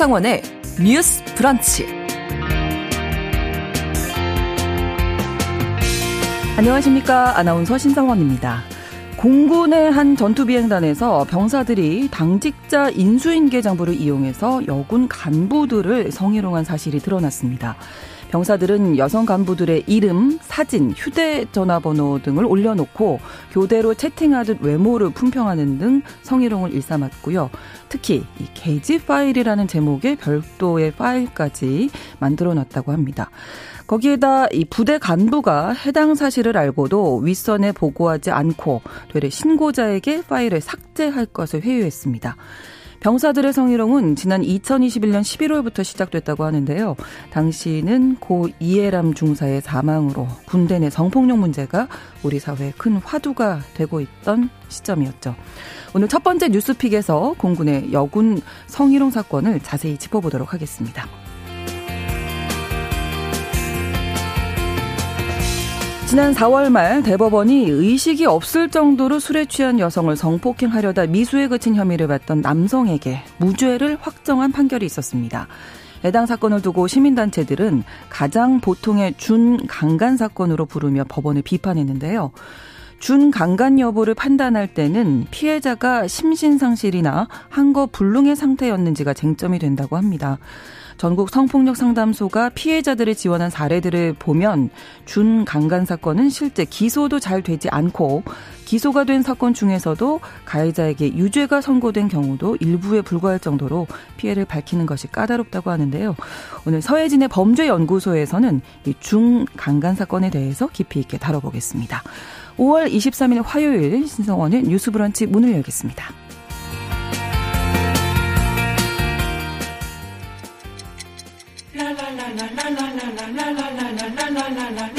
신성원의 뉴스 브런치. 안녕하십니까. 아나운서 신성원입니다. 공군의 한 전투비행단에서 병사들이 당직자 인수인계 장부를 이용해서 여군 간부들을 성희롱한 사실이 드러났습니다. 병사들은 여성 간부들의 이름, 사진, 휴대전화번호 등을 올려놓고 교대로 채팅하듯 외모를 품평하는 등 성희롱을 일삼았고요. 특히 이 게지 파일이라는 제목의 별도의 파일까지 만들어 놨다고 합니다. 거기에다 이 부대 간부가 해당 사실을 알고도 윗선에 보고하지 않고 되레 신고자에게 파일을 삭제할 것을 회유했습니다. 병사들의 성희롱은 지난 2021년 11월부터 시작됐다고 하는데요. 당시는 고 이해람 중사의 사망으로 군대 내 성폭력 문제가 우리 사회에 큰 화두가 되고 있던 시점이었죠. 오늘 첫 번째 뉴스픽에서 공군의 여군 성희롱 사건을 자세히 짚어보도록 하겠습니다. 지난 4월 말 대법원이 의식이 없을 정도로 술에 취한 여성을 성폭행하려다 미수에 그친 혐의를 받던 남성에게 무죄를 확정한 판결이 있었습니다. 해당 사건을 두고 시민단체들은 가장 보통의 준강간 사건으로 부르며 법원을 비판했는데요. 준강간 여부를 판단할 때는 피해자가 심신상실이나 한거 불능의 상태였는지가 쟁점이 된다고 합니다. 전국 성폭력 상담소가 피해자들을 지원한 사례들을 보면 준 강간 사건은 실제 기소도 잘 되지 않고 기소가 된 사건 중에서도 가해자에게 유죄가 선고된 경우도 일부에 불과할 정도로 피해를 밝히는 것이 까다롭다고 하는데요. 오늘 서해진의 범죄연구소에서는 이 중강간 사건에 대해서 깊이 있게 다뤄보겠습니다. 5월 23일 화요일 신성원의 뉴스 브런치 문을 열겠습니다.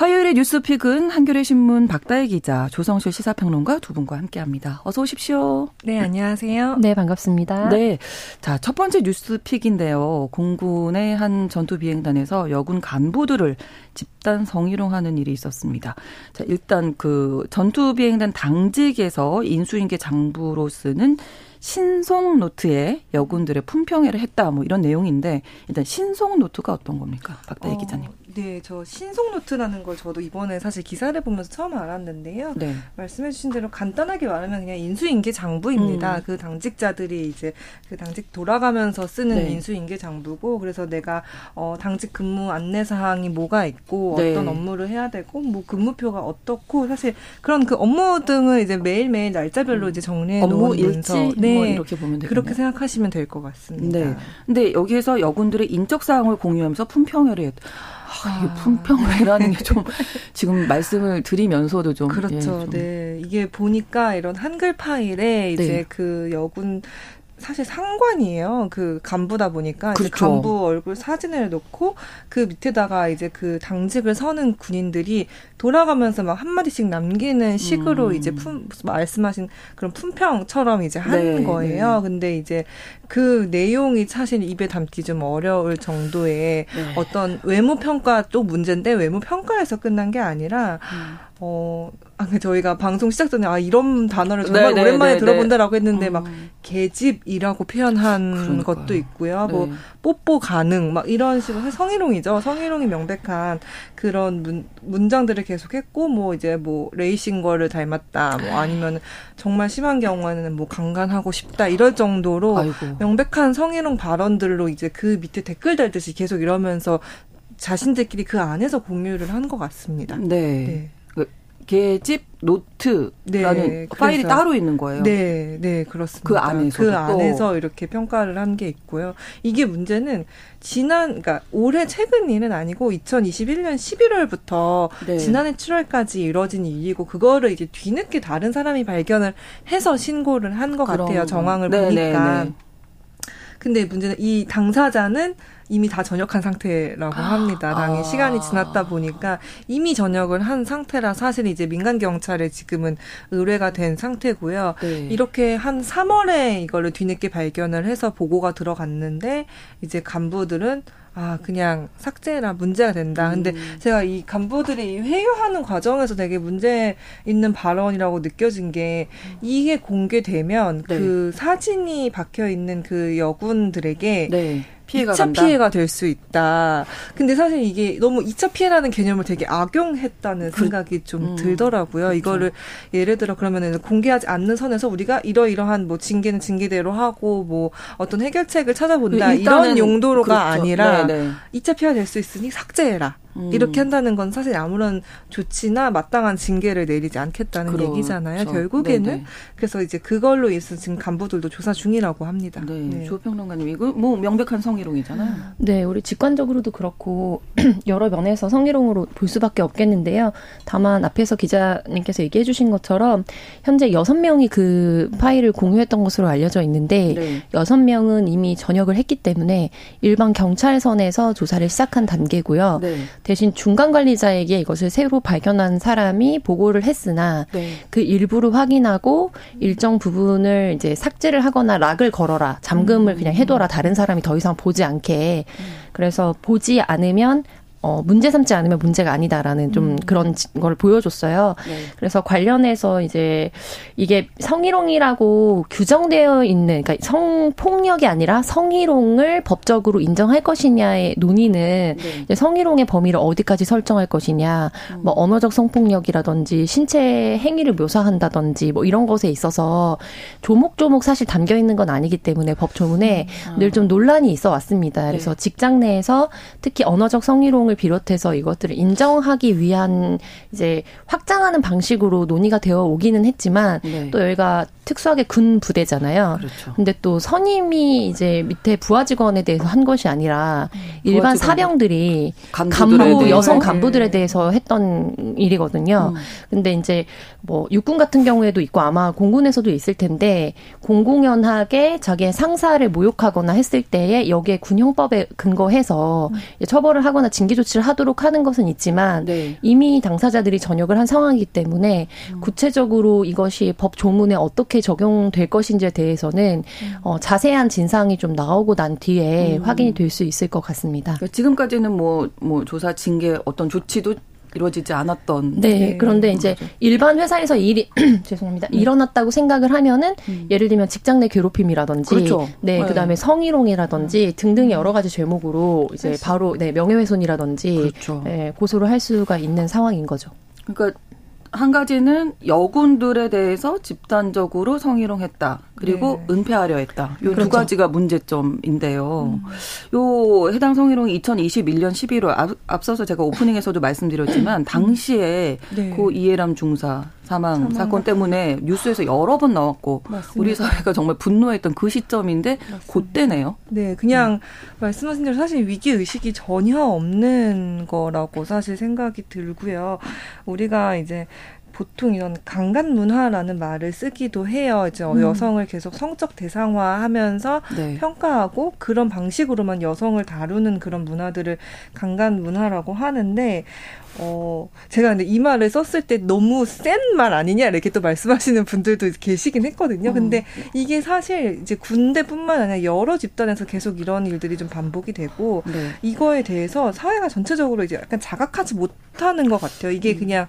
화요일의 뉴스픽은 한겨레 신문 박다혜 기자, 조성실 시사평론가 두 분과 함께합니다. 어서 오십시오. 네, 안녕하세요. 네, 반갑습니다. 네, 자 첫 번째 뉴스픽인데요. 공군의 한 전투 비행단에서 여군 간부들을 집단 성희롱하는 일이 있었습니다. 자, 일단 그 전투 비행단 당직에서 인수인계 장부로 쓰는 신송 노트에 여군들의 품평회를 했다 뭐 이런 내용인데 일단 신송 노트가 어떤 겁니까? 박다해 어, 기자님. 네, 저 신송 노트라는 걸 저도 이번에 사실 기사를 보면서 처음 알았는데요. 네. 말씀해주신 대로 간단하게 말하면 그냥 인수인계 장부입니다. 음. 그 당직자들이 이제 그 당직 돌아가면서 쓰는 네. 인수인계 장부고, 그래서 내가 어 당직 근무 안내 사항이 뭐가 있고 네. 어떤 업무를 해야 되고, 뭐 근무표가 어떻고 사실 그런 그 업무 등을 이제 매일 매일 날짜별로 음. 이제 정리해 놓은 일지 뭐 네, 뭐 이렇게 보면 되겠네요. 그렇게 생각하시면 될 것 같습니다. 네. 근데 여기에서 여군들의 인적 사항을 공유하면서 품평회를 했. 아, 이게 품평회라는 게 좀 지금 말씀을 드리면서도 좀 그렇죠. 예, 좀. 네. 이게 보니까 이런 한글 파일에 이제 네. 그 여군 사실 상관이에요. 그 간부다 보니까 그렇죠. 간부 얼굴 사진을 놓고 그 밑에다가 이제 그 당직을 서는 군인들이 돌아가면서 막 한마디씩 남기는 식으로 음. 이제 품, 말씀하신 그런 품평처럼 이제 하는 네, 거예요. 네. 근데 이제 그 내용이 사실 입에 담기 좀 어려울 정도의 네. 어떤 외모 평가 또 문제인데 외모 평가에서 끝난 게 아니라 음. 어, 아, 그 저희가 방송 시작 전에 아, 이런 단어를 정말 네네, 오랜만에 네네. 들어본다라고 했는데 음. 막 계집이라고 표현한 그러니까요. 것도 있고요. 뭐 네. 뭐 뽀뽀 가능 막 이런 식으로 성희롱이죠. 성희롱이 명백한 그런 문, 문장들을 계속했고 뭐 이제 뭐 레이싱 걸을 닮았다. 뭐 아니면 정말 심한 경우에는 뭐 강간하고 싶다 이럴 정도로 아이고. 명백한 성희롱 발언들로 이제 그 밑에 댓글 달듯이 계속 이러면서 자신들끼리 그 안에서 공유를 한 것 같습니다. 네. 네. 계집 노트라는 네, 파일이 따로 있는 거예요. 네, 네, 그렇습니다. 그 안에서 그 안에서 이렇게 평가를 한 게 있고요. 이게 문제는 지난 그러니까 올해 최근 일은 아니고 2021년 11월부터 네. 지난해 7월까지 이뤄진 일이고 그거를 이제 뒤늦게 다른 사람이 발견을 해서 신고를 한 것 같아요. 정황을 네, 보니까. 네, 네. 근데 문제는 이 당사자는 이미 다 전역한 상태라고 합니다. 당연히 아. 시간이 지났다 보니까 이미 전역을 한 상태라 사실 이제 민간 경찰에 지금은 의뢰가 된 상태고요. 네. 이렇게 한 3월에 이거를 뒤늦게 발견을 해서 보고가 들어갔는데 이제 간부들은 아 그냥 삭제라 문제가 된다. 근데 음. 제가 이 간부들이 회유하는 과정에서 되게 문제 있는 발언이라고 느껴진 게 이게 공개되면 네. 그 사진이 박혀 있는 그 여군들에게 네. 피해가 2차 간다? 피해가 될 수 있다. 근데 사실 이게 너무 2차 피해라는 개념을 되게 악용했다는 그, 생각이 좀 음, 들더라고요. 그렇죠. 이거를 예를 들어 그러면은 공개하지 않는 선에서 우리가 이러이러한 뭐 징계는 징계대로 하고 뭐 어떤 해결책을 찾아본다 이런 용도로가 그렇죠. 아니라 네, 네. 2차 피해가 될 수 있으니 삭제해라. 음. 이렇게 한다는 건 사실 아무런 조치나 마땅한 징계를 내리지 않겠다는 그렇죠. 얘기잖아요. 결국에는 네네. 그래서 이제 그걸로 인해서 지금 간부들도 조사 중이라고 합니다. 네. 네. 조평론가님 이거 뭐 명백한 성 희롱이잖아요. 네, 우리 직관적으로도 그렇고 여러 면에서 성희롱으로 볼 수밖에 없겠는데요. 다만 앞에서 기자님께서 얘기해 주신 것처럼 현재 여섯 명이 그 파일을 공유했던 것으로 알려져 있는데 네. 여섯 네. 명은 이미 전역을 했기 때문에 일반 경찰선에서 조사를 시작한 단계고요. 네. 대신 중간 관리자에게 이것을 새로 발견한 사람이 보고를 했으나 네. 그 일부를 확인하고 일정 부분을 이제 삭제를 하거나 락을 걸어라 잠금을 음. 그냥 해둬라 다른 사람이 더 이상 보지 않게 음. 그래서 보지 않으면 어, 문제 삼지 않으면 문제가 아니다라는 좀 음. 그런 걸 보여줬어요. 네. 그래서 관련해서 이제 이게 성희롱이라고 규정되어 있는, 그러니까 성폭력이 아니라 성희롱을 법적으로 인정할 것이냐의 논의는 네. 이제 성희롱의 범위를 어디까지 설정할 것이냐, 음. 뭐 언어적 성폭력이라든지 신체 행위를 묘사한다든지 뭐 이런 것에 있어서 조목조목 사실 담겨 있는 건 아니기 때문에 법 조문에 음. 아. 늘좀 논란이 있어 왔습니다. 그래서 네. 직장 내에서 특히 언어적 성희롱 내용을 비롯해서 이것들을 인정하기 위한 이제 확장하는 방식으로 논의가 되어 오기는 했지만 네. 또 여기가 특수하게 군 부대잖아요. 그렇죠. 근데 또 선임이 이제 밑에 부하 직원에 대해서 한 것이 아니라 음, 일반 사병들이 간부 여성 간부들에 네. 대해서 했던 일이거든요. 음. 근데 이제 뭐 육군 같은 경우에도 있고 아마 공군에서도 있을 텐데 공공연하게 자기의 상사를 모욕하거나 했을 때에 여기에 군형법에 근거해서 음. 처벌을 하거나 징계 조치를 하도록 하는 것은 있지만 네. 이미 당사자들이 전역을 한 상황이기 때문에 음. 구체적으로 이것이 법 조문에 어떻게 적용될 것인지에 대해서는 음. 어, 자세한 진상이 좀 나오고 난 뒤에 음. 확인이 될 수 있을 것 같습니다. 그러니까 지금까지는 뭐, 뭐 조사 징계 어떤 조치도 이루어지지 않았던. 네. 네. 그런데 이제 거죠. 일반 회사에서 일이 죄송합니다. 네. 일어났다고 생각을 하면은 음. 예를 들면 직장 내 괴롭힘이라든지 그렇죠. 네, 네. 그다음에 성희롱이라든지 음. 등등 여러 가지 제목으로 이제 바로 네, 명예훼손이라든지 그렇죠. 네, 고소를 할 수가 있는 상황인 거죠. 그러니까 한 가지는 여군들에 대해서 집단적으로 성희롱했다. 그리고 네. 은폐하려 했다. 요두 그렇죠. 가지가 문제점인데요. 음. 요 해당 성희롱이 2021년 11월 앞, 앞서서 제가 오프닝에서도 말씀드렸지만 당시에 네. 고 이해람 중사 사망, 사망, 사건 때문에 뉴스에서 여러 번 나왔고 맞습니다. 우리 사회가 정말 분노했던 그 시점인데 맞습니다. 그때네요. 네, 그냥 음. 말씀하신 대로 사실 위기 의식이 전혀 없는 거라고 사실 생각이 들고요. 우리가 이제 보통 이런 강간 문화라는 말을 쓰기도 해요. 이제 음. 여성을 계속 성적 대상화하면서 네. 평가하고 그런 방식으로만 여성을 다루는 그런 문화들을 강간 문화라고 하는데 어, 제가 근데 이 말을 썼을 때 너무 센 말 아니냐 이렇게 또 말씀하시는 분들도 계시긴 했거든요. 근데 어. 이게 사실 이제 군대뿐만 아니라 여러 집단에서 계속 이런 일들이 좀 반복이 되고 네. 이거에 대해서 사회가 전체적으로 이제 약간 자각하지 못하는 것 같아요. 이게 음. 그냥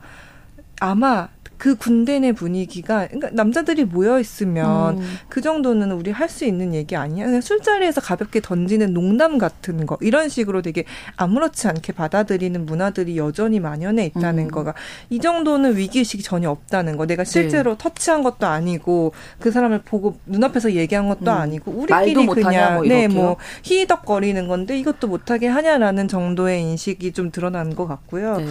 아마 그 군대 내 분위기가 그러니까 남자들이 모여 있으면 음. 그 정도는 우리 할 수 있는 얘기 아니야. 그냥 술자리에서 가볍게 던지는 농담 같은 거 이런 식으로 되게 아무렇지 않게 받아들이는 문화들이 여전히 만연해 있다는 음. 거가 이 정도는 위기 의식이 전혀 없다는 거. 내가 실제로 네. 터치한 것도 아니고 그 사람을 보고 눈앞에서 얘기한 것도 음. 아니고 우리끼리 그냥 뭐 네뭐 희덕거리는 건데 이것도 못하게 하냐라는 정도의 인식이 좀 드러난 것 같고요.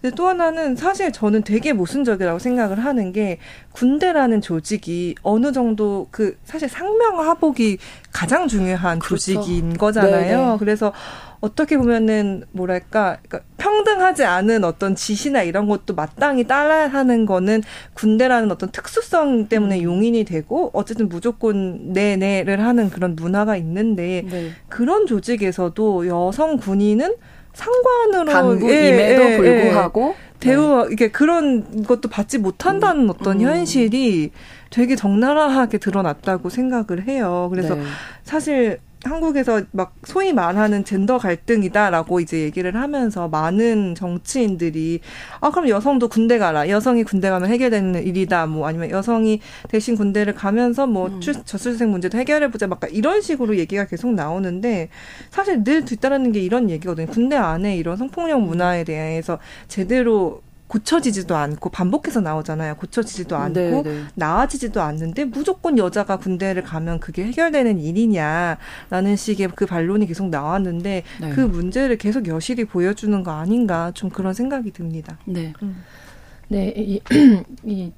네. 또 하나는 사실 저는 되게 모순적이라고 생각. 생각을 하는 게 군대라는 조직이 어느 정도 그 사실 상명하복이 가장 중요한 그렇죠. 조직인 거잖아요. 네네. 네. 그래서 어떻게 보면은 뭐랄까 그러니까 평등하지 않은 어떤 지시나 이런 것도 마땅히 따라야 하는 거는 군대라는 어떤 특수성 때문에 음. 용인이 되고 어쨌든 무조건 네네를 하는 그런 문화가 있는데 네. 그런 조직에서도 여성 군인은 상관으로 간부임에도 예, 예, 불구하고 예. 대우 네. 이게 그런 것도 받지 못한다는 음. 어떤 음. 현실이 되게 적나라하게 드러났다고 생각을 해요. 그래서 네. 사실 한국에서 막 소위 말하는 젠더 갈등이다라고 이제 얘기를 하면서 많은 정치인들이 아 그럼 여성도 군대 가라. 여성이 군대 가면 해결되는 일이다. 뭐 아니면 여성이 대신 군대를 가면서 뭐 음. 저출생 문제도 해결해 보자. 막 이런 식으로 얘기가 계속 나오는데 사실 늘 뒤따르는 게 이런 얘기거든요. 군대 안에 이런 성폭력 문화에 대해서 제대로 고쳐지지도 않고 반복해서 나오잖아요. 고쳐지지도 않고 네, 네. 나아지지도 않는데 무조건 여자가 군대를 가면 그게 해결되는 일이냐라는 식의 그 반론이 계속 나왔는데 네. 그 문제를 계속 여실히 보여주는 거 아닌가 좀 그런 생각이 듭니다. 네. 음. 네. 이, 이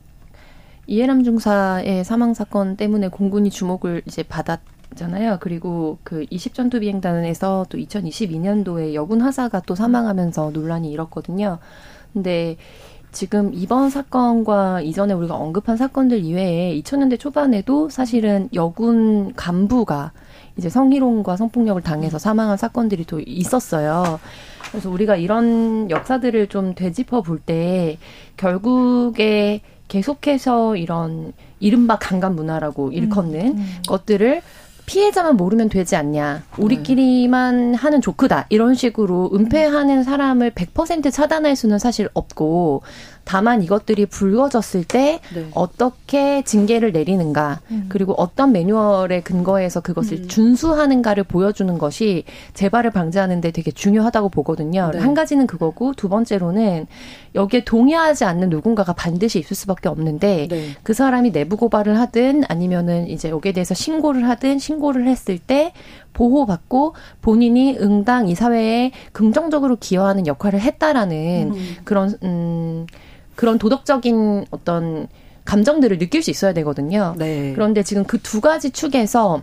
이해람 중사의 사망 사건 때문에 공군이 주목을 이제 받았 잖아요. 그리고 그 20전투 비행단에서 또 2022년도에 여군 하사가 또 사망하면서 논란이 일었거든요. 근데 지금 이번 사건과 이전에 우리가 언급한 사건들 이외에 2000년대 초반에도 사실은 여군 간부가 이제 성희롱과 성폭력을 당해서 사망한 사건들이 또 있었어요. 그래서 우리가 이런 역사들을 좀 되짚어 볼 때 결국에 계속해서 이런 이른바 강간 문화라고 일컫는 음, 음. 것들을 피해자만 모르면 되지 않냐. 우리끼리만 하는 조크다. 이런 식으로 은폐하는 사람을 100% 차단할 수는 사실 없고 다만 이것들이 불거졌을 때 네. 어떻게 징계를 내리는가 음. 그리고 어떤 매뉴얼에 근거해서 그것을 음. 준수하는가를 보여주는 것이 재발을 방지하는데 되게 중요하다고 보거든요. 네. 한 가지는 그거고 두 번째로는 여기에 동의하지 않는 누군가가 반드시 있을 수밖에 없는데 네. 그 사람이 내부 고발을 하든 아니면은 이제 여기에 대해서 신고를 하든 신고 를 했을 때 보호받고 본인이 응당 이 사회에 긍정적으로 기여하는 역할을 했다라는 음. 그런 음 그런 도덕적인 어떤 감정들을 느낄 수 있어야 되거든요. 네. 그런데 지금 그 두 가지 축에서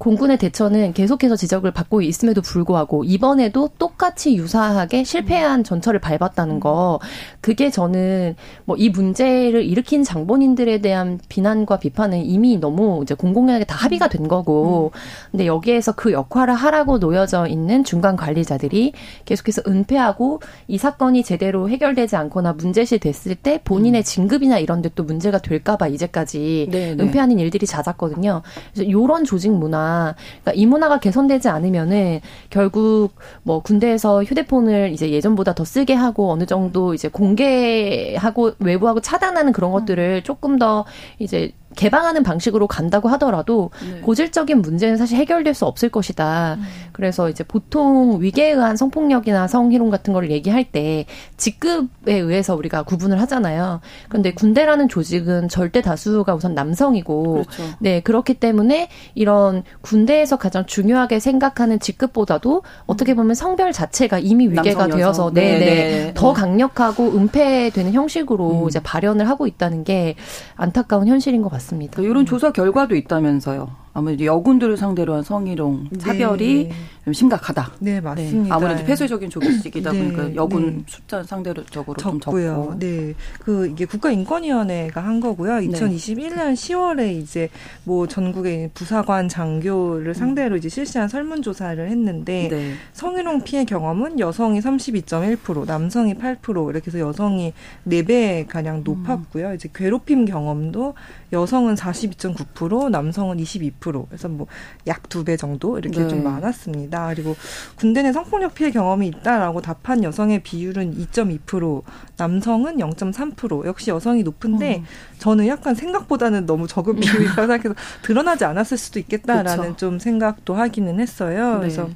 공군의 대처는 계속해서 지적을 받고 있음에도 불구하고 이번에도 똑같이 유사하게 실패한 전철을 밟았다는 거 그게 저는 뭐 이 문제를 일으킨 장본인들에 대한 비난과 비판은 이미 너무 이제 공공연하게 다 합의가 된 거고 근데 여기에서 그 역할을 하라고 놓여져 있는 중간 관리자들이 계속해서 은폐하고 이 사건이 제대로 해결되지 않거나 문제시 됐을 때 본인의 진급이나 이런 데 또 문제가 될까 봐 이제까지 네네. 네. 은폐하는 일들이 잦았거든요. 그래서 요런 조직 문화 문화, 그러니까 이 문화가 개선되지 않으면은 결국 뭐 군대에서 휴대폰을 이제 예전보다 더 쓰게 하고 어느 정도 이제 공개하고 외부하고 차단하는 그런 것들을 조금 더 이제 개방하는 방식으로 간다고 하더라도 네. 고질적인 문제는 사실 해결될 수 없을 것이다. 음. 그래서 이제 보통 위계에 의한 성폭력이나 성희롱 같은 걸 얘기할 때 직급에 의해서 우리가 구분을 하잖아요. 그런데 군대라는 조직은 절대 다수가 우선 남성이고 그렇죠. 네, 그렇기 때문에 이런 군대에서 가장 중요하게 생각하는 직급보다도 어떻게 보면 성별 자체가 이미 위계가 되어서 네, 네, 네. 더 강력하고 은폐되는 형식으로 음. 이제 발현을 하고 있다는 게 안타까운 현실인 것 같습니다. 같습니다. 이런 조사 결과도 있다면서요. 아무래도 여군들을 상대로 한 성희롱 네. 차별이 네. 좀 심각하다. 네, 맞습니다. 네. 아무래도 폐쇄적인 조직이다 네. 보니까 여군 네. 숫자 상대적으로 적고요. 좀 적고. 네. 그 이게 국가인권위원회가 한 거고요. 2021년 10월에 이제 뭐 전국의 부사관 장교를 음. 상대로 이제 실시한 설문 조사를 했는데 네. 성희롱 피해 경험은 여성이 32.1%, 남성이 8% 이렇게 해서 여성이 4배 가량 높았고요. 음. 이제 괴롭힘 경험도 여성은 42.9%, 남성은 22%. 그래서 뭐 약 두 배 정도 이렇게 네. 좀 많았습니다. 그리고 군대 내 성폭력 피해 경험이 있다라고 답한 여성의 비율은 2.2%, 남성은 0.3%. 역시 여성이 높은데 어. 저는 약간 생각보다는 너무 적은 비율이라고 생각해서 드러나지 않았을 수도 있겠다라는 그렇죠. 좀 생각도 하기는 했어요. 네. 그래서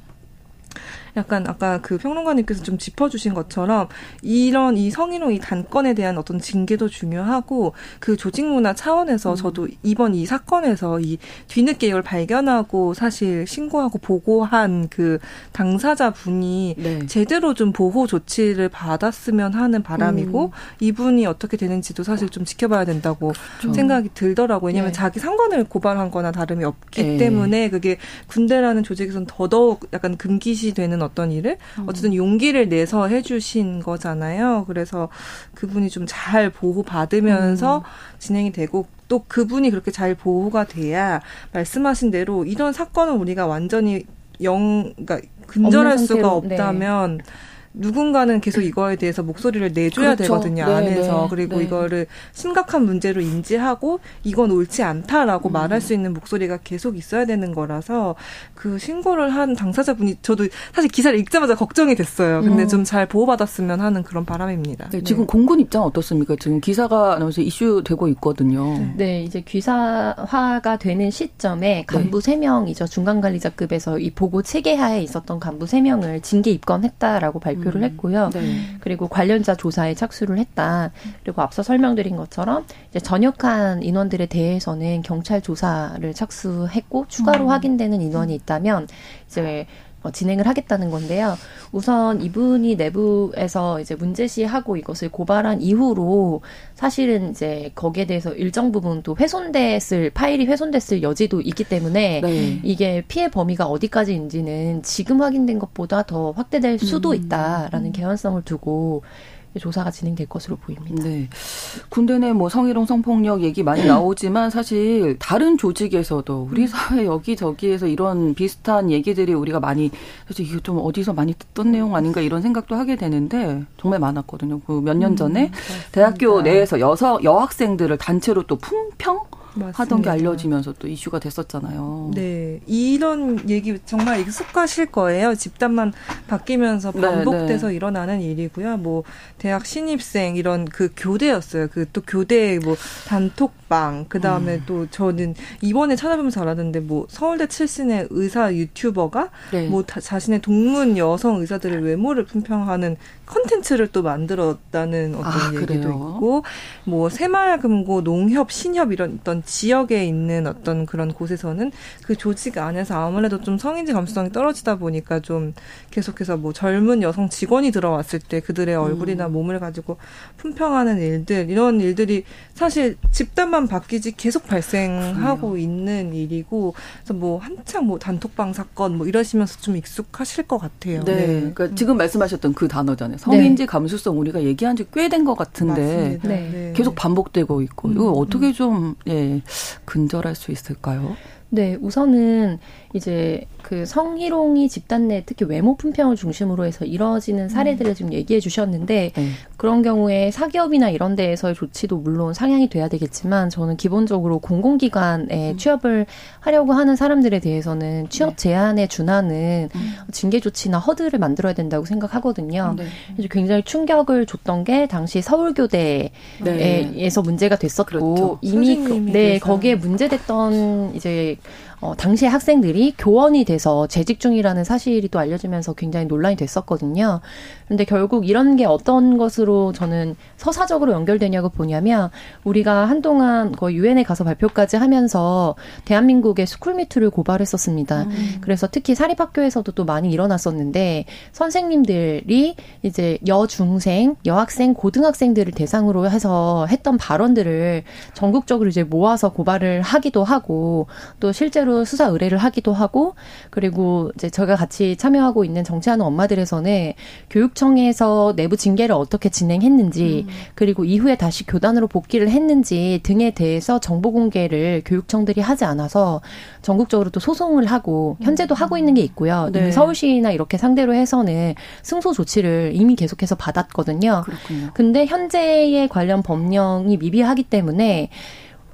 약간 아까 그 평론가님께서 좀 짚어주신 것처럼 이런 이 성희롱 이 단건에 대한 어떤 징계도 중요하고 그 조직 문화 차원에서 음. 저도 이번 이 사건에서 이 뒤늦게 이걸 발견하고 사실 신고하고 보고한 그 당사자 분이 네. 제대로 좀 보호 조치를 받았으면 하는 바람이고 음. 이분이 어떻게 되는지도 사실 좀 지켜봐야 된다고 그렇죠. 생각이 들더라고요. 왜냐하면 네. 자기 상관을 고발한 거나 다름이 없기 네. 때문에 그게 군대라는 조직에서는 더더욱 약간 금기시 되는 있는 어떤 일을 음. 어쨌든 용기를 내서 해주신 거잖아요. 그래서 그분이 좀 잘 보호받으면서 음. 진행이 되고 또 그분이 그렇게 잘 보호가 돼야 말씀하신 대로 이런 사건은 우리가 완전히 영, 그러니까 근절할 수가 네. 없다면 네. 누군가는 계속 이거에 대해서 목소리를 내줘야 그렇죠. 되거든요 네, 안에서 네, 그리고 네. 이거를 심각한 문제로 인지하고 이건 옳지 않다라고 음. 말할 수 있는 목소리가 계속 있어야 되는 거라서 그 신고를 한 당사자분이 저도 사실 기사를 읽자마자 걱정이 됐어요. 근데 음. 좀잘 보호받았으면 하는 그런 바람입니다. 네, 지금 공군 입장 어떻습니까? 지금 기사가 나오면서 이슈되고 있거든요. 네, 이제 귀사화가 되는 시점에 간부 네. 3명이죠. 중간 관리자급에서 이 보고 체계하에 있었던 간부 3명을 징계 입건했다라고 발표 발표를 음. 했고요. 네. 그리고 관련자 조사에 착수를 했다. 그리고 앞서 설명드린 것처럼 이제 전역한 인원들에 대해서는 경찰 조사를 착수했고 추가로 음. 확인되는 인원이 있다면 이제 어, 진행을 하겠다는 건데요. 우선 이분이 내부에서 이제 문제시하고 이것을 고발한 이후로 사실은 이제 거기에 대해서 일정 부분 또 훼손됐을 파일이 훼손됐을 여지도 있기 때문에 네. 이게 피해 범위가 어디까지인지는 지금 확인된 것보다 더 확대될 수도 음. 있다라는 개연성을 두고 조사가 진행될 것으로 보입니다. 네. 군대 내 뭐 성희롱 성폭력 얘기 많이 나오지만 사실 다른 조직에서도 우리 음. 사회 여기저기에서 이런 비슷한 얘기들이 우리가 많이 사실 이거 좀 어디서 많이 듣던 내용 아닌가 이런 생각도 하게 되는데 정말 많았거든요. 그 몇년 음, 전에 음, 대학교 내에서 여성 여학생들을 단체로 또 품평 맞습니다. 하던 게 알려지면서 또 이슈가 됐었잖아요. 네. 이런 얘기 정말 익숙하실 거예요. 집단만 바뀌면서 네, 반복돼서 네, 네. 일어나는 일이고요. 뭐 대학 신입생 이런 그 교대였어요. 그 또 교대 뭐 단톡 방 그다음에 음. 또 저는 이번에 찾아보면서 알았는데 뭐 서울대 출신의 의사 유튜버가 네. 뭐 다, 자신의 동문 여성 의사들의 외모를 품평하는 컨텐츠를 또 만들었다는 어떤 아, 얘기도 그래요? 있고 뭐 새마을금고 농협 신협 이런 어떤 지역에 있는 어떤 그런 곳에서는 그 조직 안에서 아무래도 좀 성인지 감수성이 떨어지다 보니까 좀 계속해서 뭐 젊은 여성 직원이 들어왔을 때 그들의 음. 얼굴이나 음. 몸을 가지고 품평하는 일들 이런 일들이 사실 집단만 바뀌지 계속 발생하고 그래요. 있는 일이고 그래서 뭐 한창 뭐 단톡방 사건 뭐 이러시면서 좀 익숙하실 것 같아요. 네, 네. 그러니까 음. 지금 말씀하셨던 그 단어잖아요. 성인지 네. 감수성 우리가 얘기한 지 꽤 된 것 같은데 네. 네. 계속 반복되고 있고 음, 이거 어떻게 음. 좀 예, 근절할 수 있을까요? 네, 우선은 이제 그 성희롱이 집단 내 특히 외모 품평을 중심으로 해서 이뤄지는 사례들을 지금 얘기해 주셨는데 네. 그런 경우에 사기업이나 이런 데에서의 조치도 물론 상향이 돼야 되겠지만 저는 기본적으로 공공기관에 음. 취업을 하려고 하는 사람들에 대해서는 취업 네. 제한에 준하는 음. 징계 조치나 허드를 만들어야 된다고 생각하거든요. 네. 그래서 굉장히 충격을 줬던 게 당시 서울교대에서 네. 문제가 됐었고 그렇죠. 이미 그, 네 거기에 문제됐던 이제 어, 당시에 학생들이 교원이 돼서 재직 중이라는 사실이 또 알려지면서 굉장히 논란이 됐었거든요. 근데 결국 이런 게 어떤 것으로 저는 서사적으로 연결되냐고 보냐면 우리가 한동안 거의 유엔에 가서 발표까지 하면서 대한민국의 스쿨미투를 고발했었습니다. 음. 그래서 특히 사립학교에서도 또 많이 일어났었는데 선생님들이 이제 여중생, 여학생, 고등학생들을 대상으로 해서 했던 발언들을 전국적으로 이제 모아서 고발을 하기도 하고 또 실제로 실제로 수사 의뢰를 하기도 하고 그리고 이제 저희가 같이 참여하고 있는 정치하는 엄마들에서는 교육청에서 내부 징계를 어떻게 진행했는지 음. 그리고 이후에 다시 교단으로 복귀를 했는지 등에 대해서 정보 공개를 교육청들이 하지 않아서 전국적으로 또 소송을 하고 현재도 음. 하고 있는 게 있고요. 네. 서울시나 이렇게 상대로 해서는 승소 조치를 이미 계속해서 받았거든요. 그렇군요. 근데 현재의 관련 법령이 미비하기 때문에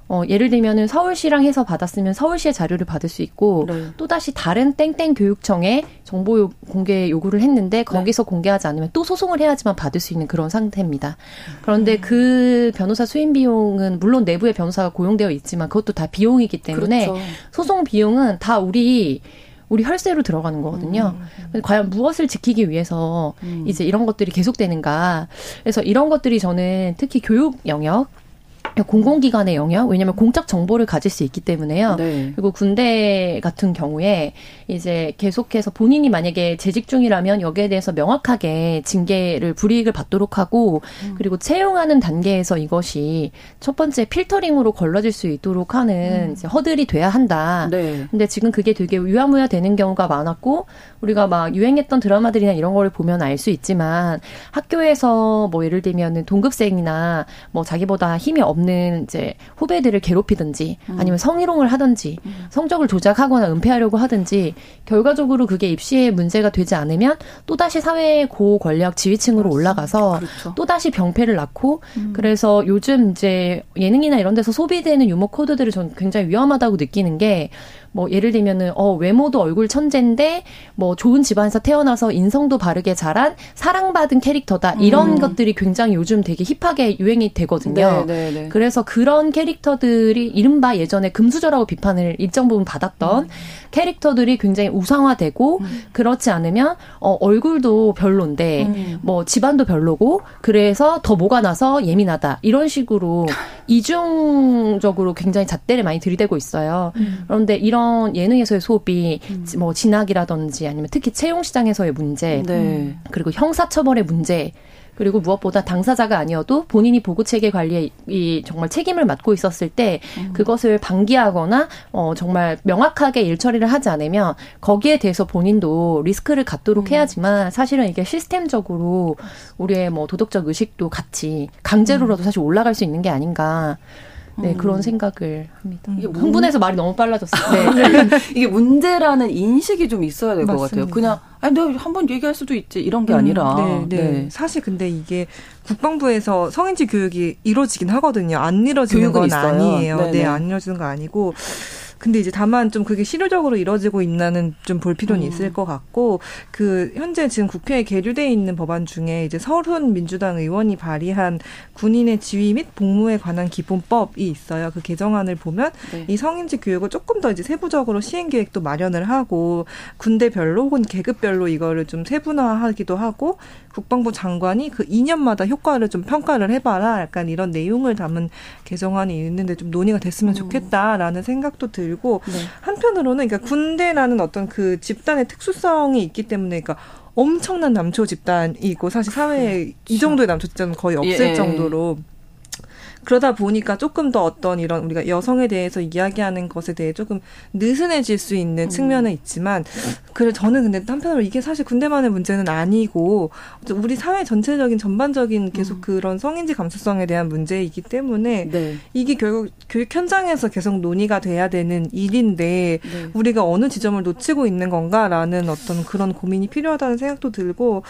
어, 예를 들면은 서울시랑 해서 받았으면 서울시의 자료를 받을 수 있고 네. 또 다시 다른 땡땡 교육청에 정보 요, 공개 요구를 했는데 거기서 네. 공개하지 않으면 또 소송을 해야지만 받을 수 있는 그런 상태입니다. 그런데 음. 그 변호사 수임 비용은 물론 내부에 변호사가 고용되어 있지만 그것도 다 비용이기 때문에 그렇죠. 소송 비용은 다 우리 우리 혈세로 들어가는 거거든요. 음. 과연 무엇을 지키기 위해서 음. 이제 이런 것들이 계속되는가. 그래서 이런 것들이 저는 특히 교육 영역 공공기관의 영역 왜냐하면 공적 정보를 가질 수 있기 때문에요. 네. 그리고 군대 같은 경우에 이제 계속해서 본인이 만약에 재직 중이라면 여기에 대해서 명확하게 징계를 불이익을 받도록 하고 음. 그리고 채용하는 단계에서 이것이 첫 번째 필터링으로 걸러질 수 있도록 하는 음. 허들이 돼야 한다. 네. 근데 지금 그게 되게 유야무야 되는 경우가 많았고 우리가 막 유행했던 드라마들이나 이런 거를 보면 알 수 있지만 학교에서 뭐 예를 들면은 동급생이나 뭐 자기보다 힘이 없는 이제 후배들을 괴롭히든지 음. 아니면 성희롱을 하든지 음. 성적을 조작하거나 은폐하려고 하든지 결과적으로 그게 입시에 문제가 되지 않으면 또다시 사회의 고권력 지위층으로 올라가서 그렇죠. 또다시 병폐를 낳고 음. 그래서 요즘 이제 예능이나 이런 데서 소비되는 유머 코드들을 저는 굉장히 위험하다고 느끼는 게뭐 예를 들면은 어 외모도 얼굴 천재인데 뭐 좋은 집안에서 태어나서 인성도 바르게 자란 사랑받은 캐릭터다 이런 음. 것들이 굉장히 요즘 되게 힙하게 유행이 되거든요. 네, 네, 네. 그래서 그런 캐릭터들이 이른바 예전에 금수저라고 비판을 일정 부분 받았던 음. 캐릭터들이 굉장히 우상화되고 음. 그렇지 않으면 어 얼굴도 별론데 음. 뭐 집안도 별로고 그래서 더 뭐가 나서 예민하다 이런 식으로 이중적으로 굉장히 잣대를 많이 들이대고 있어요. 음. 그런데 이런 이런 예능에서의 소비, 음. 뭐 진학이라든지 아니면 특히 채용 시장에서의 문제, 네. 그리고 형사처벌의 문제, 그리고 무엇보다 당사자가 아니어도 본인이 보고 체계 관리에 이 정말 책임을 맡고 있었을 때 음. 그것을 방기하거나 어 정말 명확하게 일 처리를 하지 않으면 거기에 대해서 본인도 리스크를 갖도록 음. 해야지만 사실은 이게 시스템적으로 우리의 뭐 도덕적 의식도 같이 강제로라도 음. 사실 올라갈 수 있는 게 아닌가. 네, 음. 그런 생각을 합니다. 이게 흥분해서 말이 너무 빨라졌어요. 네. 이게 문제라는 인식이 좀 있어야 될 것 같아요. 그냥 아니 내가 한번 얘기할 수도 있지 이런 게 음, 아니라. 네, 네, 네. 사실 근데 이게 국방부에서 성인지 교육이 이루어지긴 하거든요. 안 이루어지는 건 있어요. 아니에요. 네네. 네, 안 이루어지는 거 아니고 근데 이제 다만 좀 그게 실효적으로 이루어지고 있나는 좀 볼 필요는 음. 있을 것 같고 그 현재 지금 국회에 계류돼 있는 법안 중에 이제 서훈 민주당 의원이 발의한 군인의 지위 및 복무에 관한 기본법이 있어요. 그 개정안을 보면 네. 이 성인지 교육을 조금 더 이제 세부적으로 시행 계획도 마련을 하고 군대별로 혹은 계급별로 이거를 좀 세분화하기도 하고 국방부 장관이 그 2년마다 효과를 좀 평가를 해봐라. 약간 이런 내용을 담은 개정안이 있는데 좀 논의가 됐으면 음. 좋겠다라는 생각도 들고 네. 한편으로는 그러니까 군대라는 어떤 그 집단의 특수성이 있기 때문에 그러니까 엄청난 남초 집단이고 사실 사회에 그렇죠. 이 정도의 남초 집단은 거의 없을 예. 정도로 그러다 보니까 조금 더 어떤 이런 우리가 여성에 대해서 이야기하는 것에 대해 조금 느슨해질 수 있는 음. 측면은 있지만 그래 저는 근데 한편으로 이게 사실 군대만의 문제는 아니고 우리 사회 전체적인 전반적인 계속 음. 그런 성인지 감수성에 대한 문제이기 때문에 네. 이게 결국 교육 현장에서 계속 논의가 돼야 되는 일인데 네. 우리가 어느 지점을 놓치고 있는 건가라는 어떤 그런 고민이 필요하다는 생각도 들고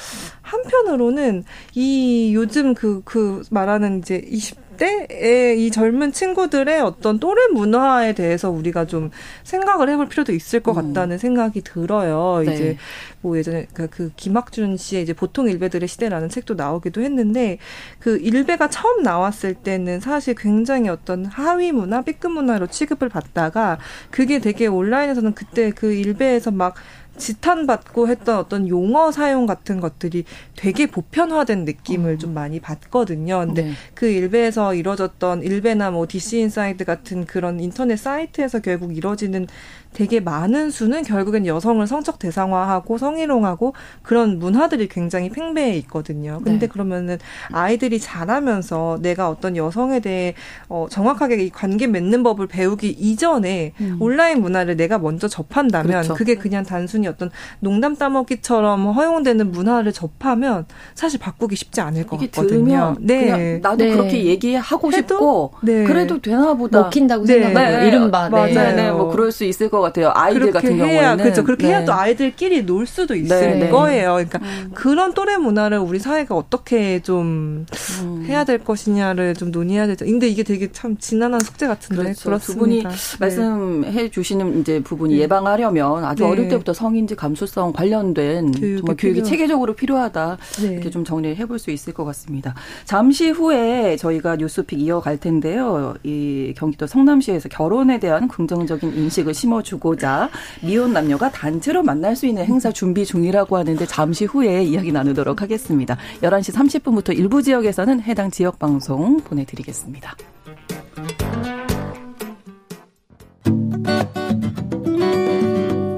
한편으로는 이 요즘 그그 그 말하는 이제 20 때의 이 젊은 친구들의 어떤 또래 문화에 대해서 우리가 좀 생각을 해볼 필요도 있을 것 음. 같다는 음. 생각이 들어요. 네. 이제 뭐 예전에 그, 그 김학준 씨의 이제 보통 일베들의 시대라는 책도 나오기도 했는데 그 일베가 처음 나왔을 때는 사실 굉장히 어떤 하위 문화, B급 문화로 취급을 받다가 그게 되게 온라인에서는 그때 그 일베에서 막 지탄받고 했던 어떤 용어 사용 같은 것들이 되게 보편화된 느낌을 음. 좀 많이 받거든요. 근데 네. 그 일베에서 이루어졌던 일베나 뭐 DC 인사이드 같은 그런 인터넷 사이트에서 결국 이루어지는 되게 많은 수는 결국엔 여성을 성적 대상화하고 성희롱하고 그런 문화들이 굉장히 팽배해 있거든요. 근데 네. 그러면은 아이들이 자라면서 내가 어떤 여성에 대해 어 정확하게 이 관계 맺는 법을 배우기 이전에 음. 온라인 문화를 내가 먼저 접한다면 그렇죠. 그게 그냥 단순히 어떤 농담 따먹기처럼 허용되는 문화를 접하면 사실 바꾸기 쉽지 않을 것 같거든요. 네. 나도 네. 그렇게 얘기하고 싶고 네. 그래도 되나 보다. 먹힌다고 네. 생각해요. 네. 이른바. 맞아요. 네. 네. 뭐 그럴 수 있을 것 같아요. 아이들 같은 해야, 경우에는 그렇죠. 그렇게 네. 해야 또 아이들끼리 놀 수도 있을 네, 네. 거예요. 그러니까 음. 그런 또래 문화를 우리 사회가 어떻게 좀 음. 해야 될 것이냐를 좀 논의해야 되죠. 근데 이게 되게 참 지난한 숙제 같은데 그렇죠. 그렇습니다. 두 분이 네. 말씀해 주시는 이제 부분이 네. 예방하려면 아주 네. 어릴 때부터 성인지 감수성 관련된 정말 교육이 필요. 체계적으로 필요하다 이렇게 좀 정리를 해볼 수 있을 것 같습니다. 잠시 후에 저희가 뉴스픽 이어갈 텐데요. 이 경기도 성남시에서 결혼에 대한 긍정적인 인식을 심어 주고자 미혼 남녀가 단체로 만날 수 있는 행사 준비 중이라고 하는데 잠시 후에 이야기 나누도록 하겠습니다. 11시 30분부터 일부 지역에서는 해당 지역 방송 보내드리겠습니다.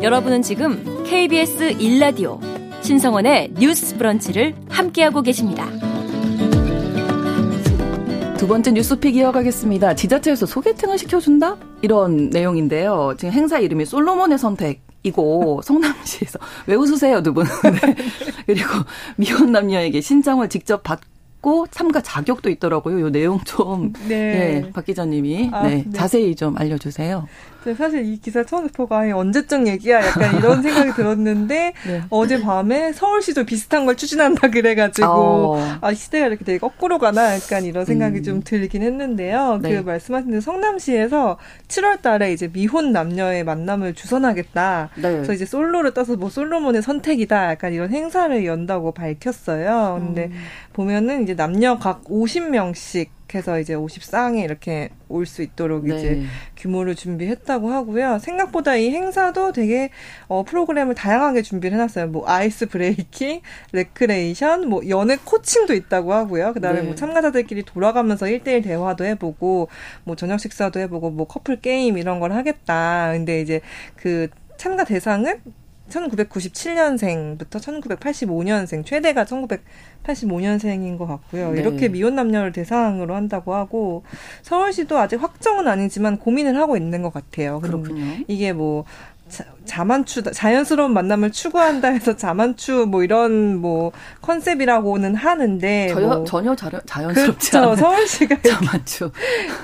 여러분은 지금 KBS 1라디오 신성원의 뉴스 브런치를 함께하고 계십니다. 두 번째 뉴스픽 이어가겠습니다. 지자체에서 소개팅을 시켜준다? 이런 내용인데요. 지금 행사 이름이 솔로몬의 선택. 이고 성남시에서 왜 웃으세요 두 분? 네. 그리고 미혼 남녀에게 신청을 직접 받고 참가 자격도 있더라고요. 요 내용 좀 네. 네, 박 기자님이 아, 네, 네. 자세히 좀 알려주세요. 사실 이 기사 처음 듣고 아 언제적 얘기야 약간 이런 생각이 들었는데 네. 어제 밤에 서울시도 비슷한 걸 추진한다 그래가지고 어. 아 시대가 이렇게 되게 거꾸로 가나 약간 이런 생각이 음. 좀 들긴 했는데요. 네. 그 말씀하신 대로 성남시에서 7월달에 이제 미혼 남녀의 만남을 주선하겠다. 네. 그래서 이제 솔로를 떠서 뭐 솔로몬의 선택이다 약간 이런 행사를 연다고 밝혔어요. 근데 음. 보면은 이제 남녀 각 50명씩 해서 이제 50쌍에 이렇게 올 수 있도록 네. 이제 규모를 준비했다고 하고요. 생각보다 이 행사도 되게 어 프로그램을 다양하게 준비를 해놨어요. 뭐 ice breaking, 레크레이션, 뭐 연애 코칭도 있다고 하고요. 그다음에 네. 뭐 참가자들끼리 돌아가면서 1대1 대화도 해보고 뭐 저녁 식사도 해보고 뭐 커플 게임 이런 걸 하겠다. 근데 이제 그 참가 대상은 1997년생부터 1985년생, 최대가 1985년생인 것 같고요. 네. 이렇게 미혼 남녀를 대상으로 한다고 하고 서울시도 아직 확정은 아니지만 고민을 하고 있는 것 같아요. 그렇군요. 이게 뭐 자 만추 자연스러운 만남을 추구한다 해서 자만추 뭐 이런 뭐 컨셉이라고는 하는데 전혀, 뭐 전혀 자연, 자연스럽지 그렇죠. 서울시가 자만추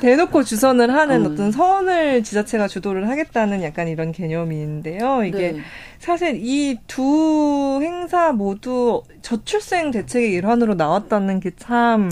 대놓고 주선을 하는 음. 어떤 선을 지자체가 주도를 하겠다는 약간 이런 개념인데요. 이게 네. 사실 이 두 행사 모두 저출생 대책의 일환으로 나왔다는 게참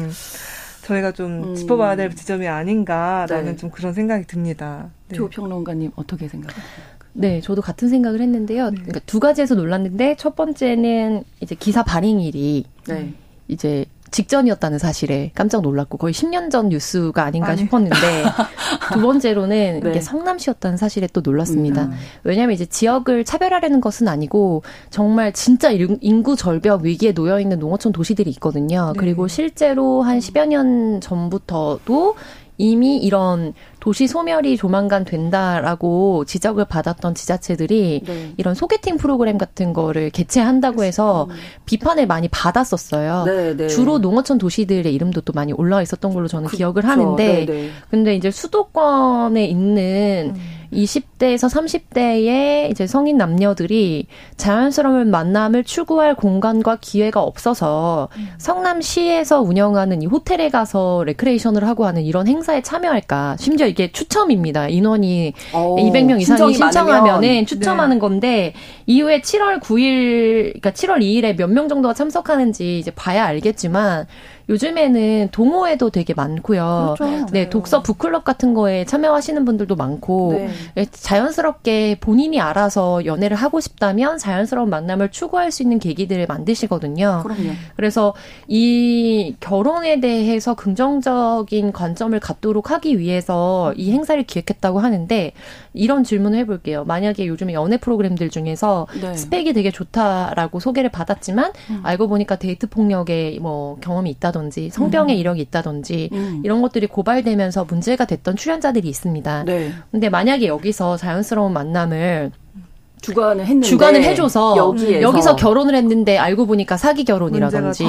저희가 좀 음. 짚어봐야 될 지점이 아닌가라는 네. 좀 그런 생각이 듭니다. 네. 조 평론가님 어떻게 생각하세요? 네, 저도 같은 생각을 했는데요. 네. 그러니까 두 가지에서 놀랐는데 첫 번째는 이제 기사 발행일이 네. 이제 직전이었다는 사실에 깜짝 놀랐고 거의 10년 전 뉴스가 아닌가 아니. 싶었는데 두 번째로는 네. 이게 성남시였다는 사실에 또 놀랐습니다. 음. 왜냐하면 이제 지역을 차별하려는 것은 아니고 정말 진짜 인구 절벽 위기에 놓여 있는 농어촌 도시들이 있거든요. 네. 그리고 실제로 한 10여 년 전부터도 이미 이런 도시 소멸이 조만간 된다라고 지적을 받았던 지자체들이 네. 이런 소개팅 프로그램 같은 거를 개최한다고 해서 비판을 많이 받았었어요. 네, 네. 주로 농어촌 도시들의 이름도 또 많이 올라와 있었던 걸로 저는 그, 기억을 하는데 네, 네. 근데 이제 수도권에 있는 음. 20대에서 30대의 이제 성인 남녀들이 자연스러운 만남을 추구할 공간과 기회가 없어서 음. 성남시에서 운영하는 이 호텔에 가서 레크레이션을 하고 하는 이런 행사에 참여할까? 심지어 이게 추첨입니다. 인원이 오, 200명 이상이 신청하면은 추첨하는 네. 건데 이후에 7월 9일 그러니까 7월 2일에 몇 명 정도가 참석하는지 이제 봐야 알겠지만 요즘에는 동호회도 되게 많고요. 그렇죠. 네, 독서 book club 같은 거에 참여하시는 분들도 많고 네. 예, 자연스럽게 본인이 알아서 연애를 하고 싶다면 자연스러운 만남을 추구할 수 있는 계기들을 만드시거든요. 그럼요. 그래서 이 결혼에 대해서 긍정적인 관점을 갖도록 하기 위해서 이 행사를 기획했다고 하는데 이런 질문을 해볼게요. 만약에 요즘에 연애 프로그램들 중에서 네. 스펙이 되게 좋다라고 소개를 받았지만 음. 알고 보니까 데이트 폭력에 뭐 경험이 있다 든지 성병의 음. 이력이 있다든지 음. 이런 것들이 고발되면서 문제가 됐던 출연자들이 있습니다. 네. 근데 만약에 여기서 자연스러운 만남을 주관을 했는데 주관을 해줘서 여기에서. 여기서 결혼을 했는데 알고 보니까 사기 결혼이라든지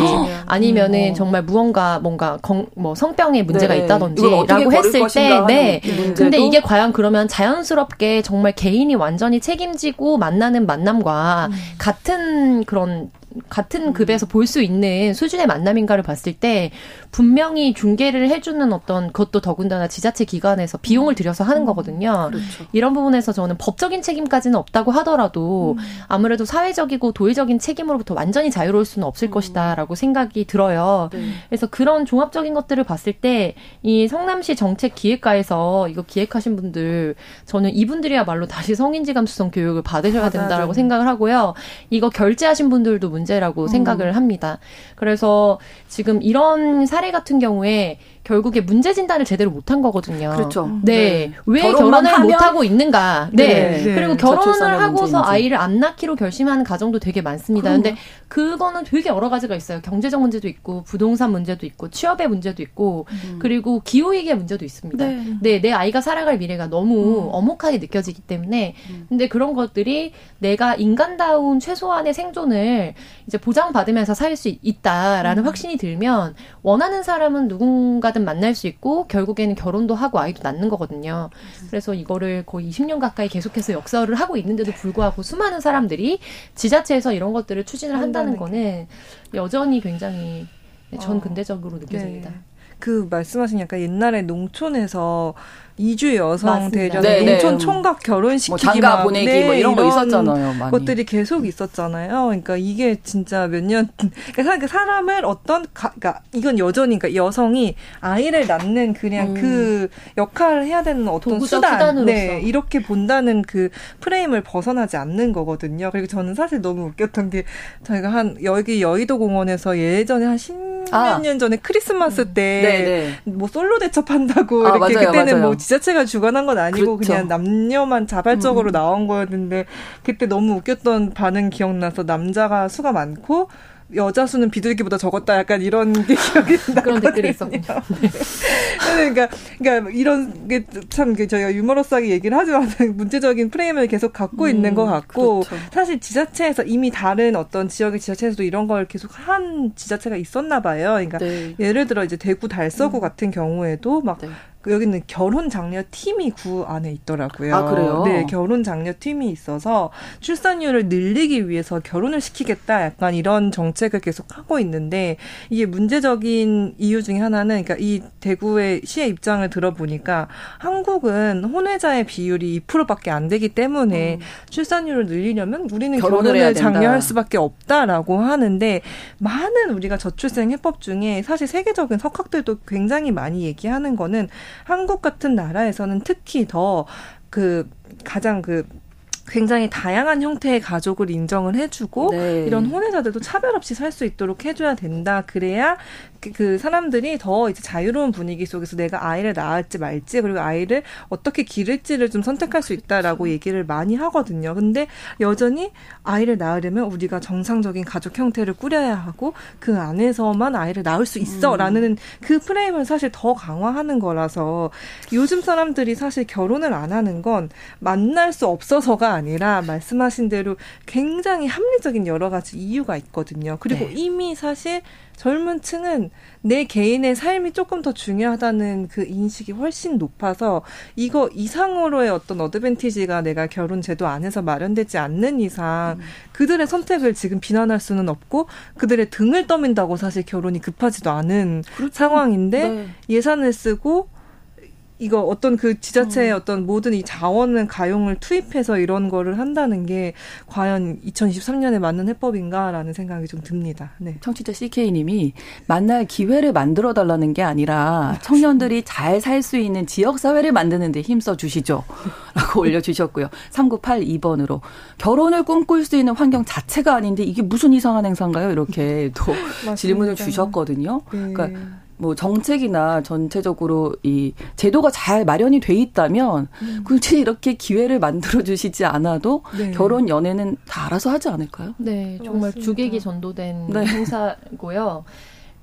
아니면은 음. 정말 무언가 뭔가 건, 뭐 성병에 문제가 네. 있다든지라고 했을 때 네. 근데 이게 과연 그러면 자연스럽게 정말 개인이 완전히 책임지고 만나는 만남과 음. 같은 그런 같은 급에서 볼 수 있는 수준의 만남인가를 봤을 때 분명히 중계를 해주는 어떤 그것도 더군다나 지자체 기관에서 비용을 들여서 하는 음. 거거든요. 그렇죠. 이런 부분에서 저는 법적인 책임까지는 없다고 하더라도 음. 아무래도 사회적이고 도의적인 책임으로부터 완전히 자유로울 수는 없을 음. 것이다라고 생각이 들어요. 네. 그래서 그런 종합적인 것들을 봤을 때 이 성남시 정책 기획과에서 이거 기획하신 분들 저는 이분들이야말로 다시 성인지 감수성 교육을 받으셔야 된다라고 생각을 하고요. 이거 결제하신 분들도 문제라고 음. 생각을 합니다. 그래서 지금 이런 사례 같은 경우에 결국에 문제 진단을 제대로 못한 거거든요. 그렇죠. 네. 네. 왜 결혼을 못 하고 있는가? 네. 네. 그리고 결혼을 하고서 문제인지. 아이를 안 낳기로 결심하는 가정도 되게 많습니다. 그럼요. 근데 그거는 되게 여러 가지가 있어요. 경제적 문제도 있고 부동산 문제도 있고 취업의 문제도 있고 음. 그리고 기후 위기의 문제도 있습니다. 네. 네. 내 아이가 살아갈 미래가 너무 음. 엄혹하게 느껴지기 때문에 음. 근데 그런 것들이 내가 인간다운 최소한의 생존을 이제 보장받으면서 살 수 있다라는 음. 확신이 들면 원하는 사람은 누군가 든 만날 수 있고 결국에는 결혼도 하고 아이도 낳는 거거든요. 음. 그래서 이거를 거의 20년 가까이 계속해서 역사를 하고 있는데도 불구하고 수많은 사람들이 지자체에서 이런 것들을 추진을 한다는 거는 여전히 굉장히 전 어. 근대적으로 느껴집니다. 네. 그 말씀하신 약간 옛날에 농촌에서 이주 여성 대전 네, 네, 농촌 총각 결혼시키기 뭐 장가 보내기 네, 뭐 이런 거 있었잖아요. 많이. 것들이 계속 있었잖아요. 그러니까 이게 진짜 몇 년 그러니까 사람을 어떤 가, 그러니까 이건 여전히 그러니까 여성이 아이를 낳는 그냥 음. 그 역할을 해야 되는 어떤 수단 수단으로서. 네, 이렇게 본다는 그 프레임을 벗어나지 않는 거거든요. 그리고 저는 사실 너무 웃겼던 게 저희가 한 여기 여의도 공원에서 예전에 한 10몇 아. 년 전에 크리스마스 음. 때뭐 네, 네. 솔로 대첩한다고 아, 이렇게 맞아요, 그때는 맞아요. 뭐 지자체가 주관한 건 아니고 그렇죠. 그냥 남녀만 자발적으로 음. 나온 거였는데 그때 너무 웃겼던 반응 기억나서 남자가 수가 많고 여자 수는 비둘기보다 적었다 약간 이런 게 기억이 나 그런 댓글이 있었군요. 네. 그러니까 그러니까 이런 게 참 저희가 유머러스하게 얘기를 하지만 문제적인 프레임을 계속 갖고 음, 있는 것 같고 그렇죠. 사실 지자체에서 이미 다른 어떤 지역의 지자체에서도 이런 걸 계속 한 지자체가 있었나 봐요. 그러니까 네. 예를 들어 이제 대구 달서구 음. 같은 경우에도 막 네. 그 여기는 결혼 장려 팀이 구 안에 있더라고요. 아, 그래요? 네, 결혼 장려 팀이 있어서 출산율을 늘리기 위해서 결혼을 시키겠다 약간 이런 정책을 계속 하고 있는데 이게 문제적인 이유 중에 하나는 그러니까 이 대구의 시의 입장을 들어보니까 한국은 혼외자의 비율이 2%밖에 안 되기 때문에 음. 출산율을 늘리려면 우리는 결혼을, 결혼을 장려할 수밖에 없다라고 하는데 많은 우리가 저출생 해법 중에 사실 세계적인 석학들도 굉장히 많이 얘기하는 거는 한국 같은 나라에서는 특히 더 그 가장 그 굉장히 다양한 형태의 가족을 인정을 해주고 네. 이런 혼외자들도 차별 없이 살 수 있도록 해줘야 된다. 그래야 그, 그 사람들이 더 이제 자유로운 분위기 속에서 내가 아이를 낳을지 말지 그리고 아이를 어떻게 기를지를 좀 선택할 수 있다라고 얘기를 많이 하거든요. 근데 여전히 아이를 낳으려면 우리가 정상적인 가족 형태를 꾸려야 하고 그 안에서만 아이를 낳을 수 있어라는 음. 그 프레임을 사실 더 강화하는 거라서 요즘 사람들이 사실 결혼을 안 하는 건 만날 수 없어서가 아니라 말씀하신 대로 굉장히 합리적인 여러 가지 이유가 있거든요. 그리고 네. 이미 사실 젊은 층은 내 개인의 삶이 조금 더 중요하다는 그 인식이 훨씬 높아서 이거 이상으로의 어떤 어드밴티지가 내가 결혼 제도 안에서 마련되지 않는 이상 음. 그들의 선택을 지금 비난할 수는 없고 그들의 등을 떠민다고 사실 결혼이 급하지도 않은 그렇죠. 상황인데 네. 예산을 쓰고 이거 어떤 그 지자체의 음. 어떤 모든 이 자원을 가용을 투입해서 이런 거를 한다는 게 과연 2023년에 맞는 해법인가라는 생각이 좀 듭니다. 네. 청취자 CK님이 만날 기회를 만들어 달라는 게 아니라 청년들이 잘 살 수 있는 지역 사회를 만드는 데 힘써 주시죠. 라고 올려주셨고요. 3982번으로 결혼을 꿈꿀 수 있는 환경 자체가 아닌데 이게 무슨 이상한 행사인가요? 이렇게 또 질문을 주셨거든요. 네. 그러니까 뭐 정책이나 전체적으로 이 제도가 잘 마련이 돼 있다면 음. 굳이 이렇게 기회를 만들어 주시지 않아도 네. 결혼 연애는 다 알아서 하지 않을까요? 네, 정말 맞습니다. 주객이 전도된 네. 행사고요.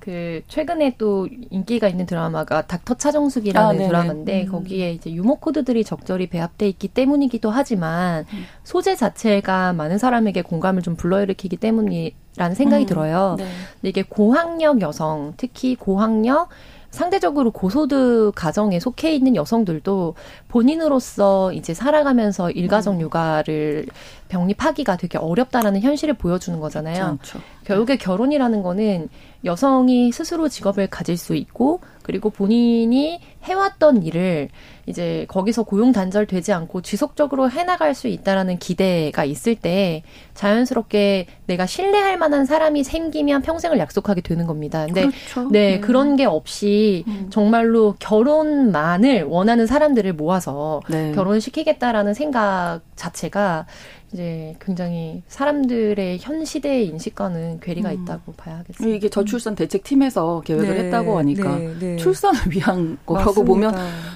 그 최근에 또 인기가 있는 드라마가 닥터 차정숙이라는 아, 드라마인데 음. 거기에 이제 유머 코드들이 적절히 배합돼 있기 때문이기도 하지만 음. 소재 자체가 많은 사람에게 공감을 좀 불러일으키기 때문이 라는 생각이 음. 들어요. 네. 근데 이게 고학력 여성, 특히 고학력 상대적으로 고소득 가정에 속해 있는 여성들도 본인으로서 이제 살아가면서 일가정 음. 육아를 병립하기가 되게 어렵다라는 현실을 보여주는 거잖아요. 그렇죠. 결국에 결혼이라는 거는 여성이 스스로 직업을 가질 수 있고 그리고 본인이 해왔던 일을 이제 거기서 고용 단절되지 않고 지속적으로 해나갈 수 있다라는 기대가 있을 때 자연스럽게 내가 신뢰할 만한 사람이 생기면 평생을 약속하게 되는 겁니다. 근데 그렇죠. 네, 네, 그런 게 없이 음. 정말로 결혼만을 원하는 사람들을 모아서 네. 결혼시키겠다라는 생각 자체가 이제 굉장히 사람들의 현 시대의 인식과는 괴리가 음. 있다고 봐야 하겠습니다. 이게 저출산 대책팀에서 계획을 네, 했다고 하니까 네, 네. 출산을 위한 거라고 보면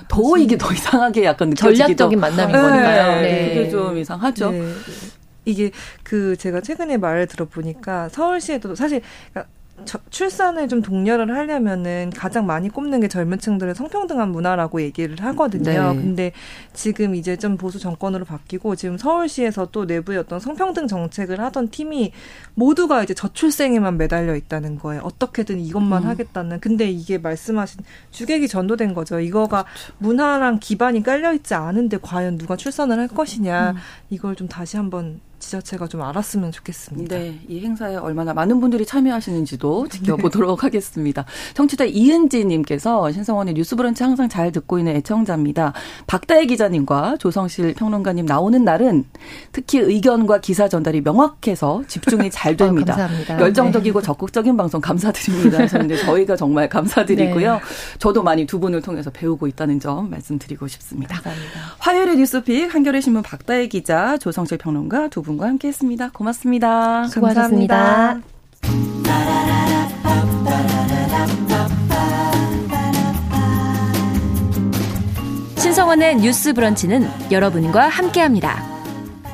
더 맞습니다. 이게 더 이상하게 약간 전략적인 만남인 네, 거니까요. 네. 그게 좀 이상하죠. 네. 이게 그 제가 최근에 말을 들어보니까 서울시에도 사실 그러니까 저, 출산을 좀 독려를 하려면은 가장 많이 꼽는 게 젊은 층들의 성평등한 문화라고 얘기를 하거든요. 네. 근데 지금 이제 좀 보수 정권으로 바뀌고 지금 서울시에서 또 내부의 어떤 성평등 정책을 하던 팀이 모두가 이제 저출생에만 매달려 있다는 거예요. 어떻게든 이것만 음. 하겠다는. 근데 이게 말씀하신 주객이 전도된 거죠. 이거가 그렇죠. 문화랑 기반이 깔려 있지 않은데 과연 누가 출산을 할 것이냐. 음. 이걸 좀 다시 한번 지자체가 좀 알았으면 좋겠습니다. 네, 이 행사에 얼마나 많은 분들이 참여하시는지도 지켜보도록 네. 하겠습니다. 청취자 이은지님께서 신성원의 뉴스브런치 항상 잘 듣고 있는 애청자입니다. 박다혜 기자님과 조성실 평론가님 나오는 날은 특히 의견과 기사 전달이 명확해서 집중이 잘 어, 됩니다. 어, 감사합니다. 열정적이고 네. 적극적인 방송 감사드립니다. 하셨는데 저희가 정말 감사드리고요. 네. 저도 많이 두 분을 통해서 배우고 있다는 점 말씀드리고 싶습니다. 감사합니다. 화요일의 뉴스픽 한겨레 신문 박다혜 기자, 조성실 평론가 두 분과 함께했습니다. 고맙습니다. 수고하셨습니다. 신성원의 뉴스 브런치는 여러분과 함께합니다.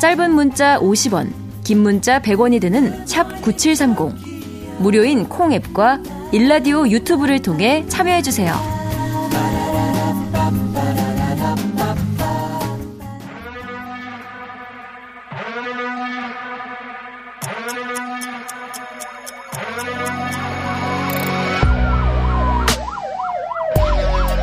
짧은 문자 50원, 긴 문자 100원이 드는 샵 9730. 무료인 콩 앱과 일라디오 유튜브를 통해 참여해주세요.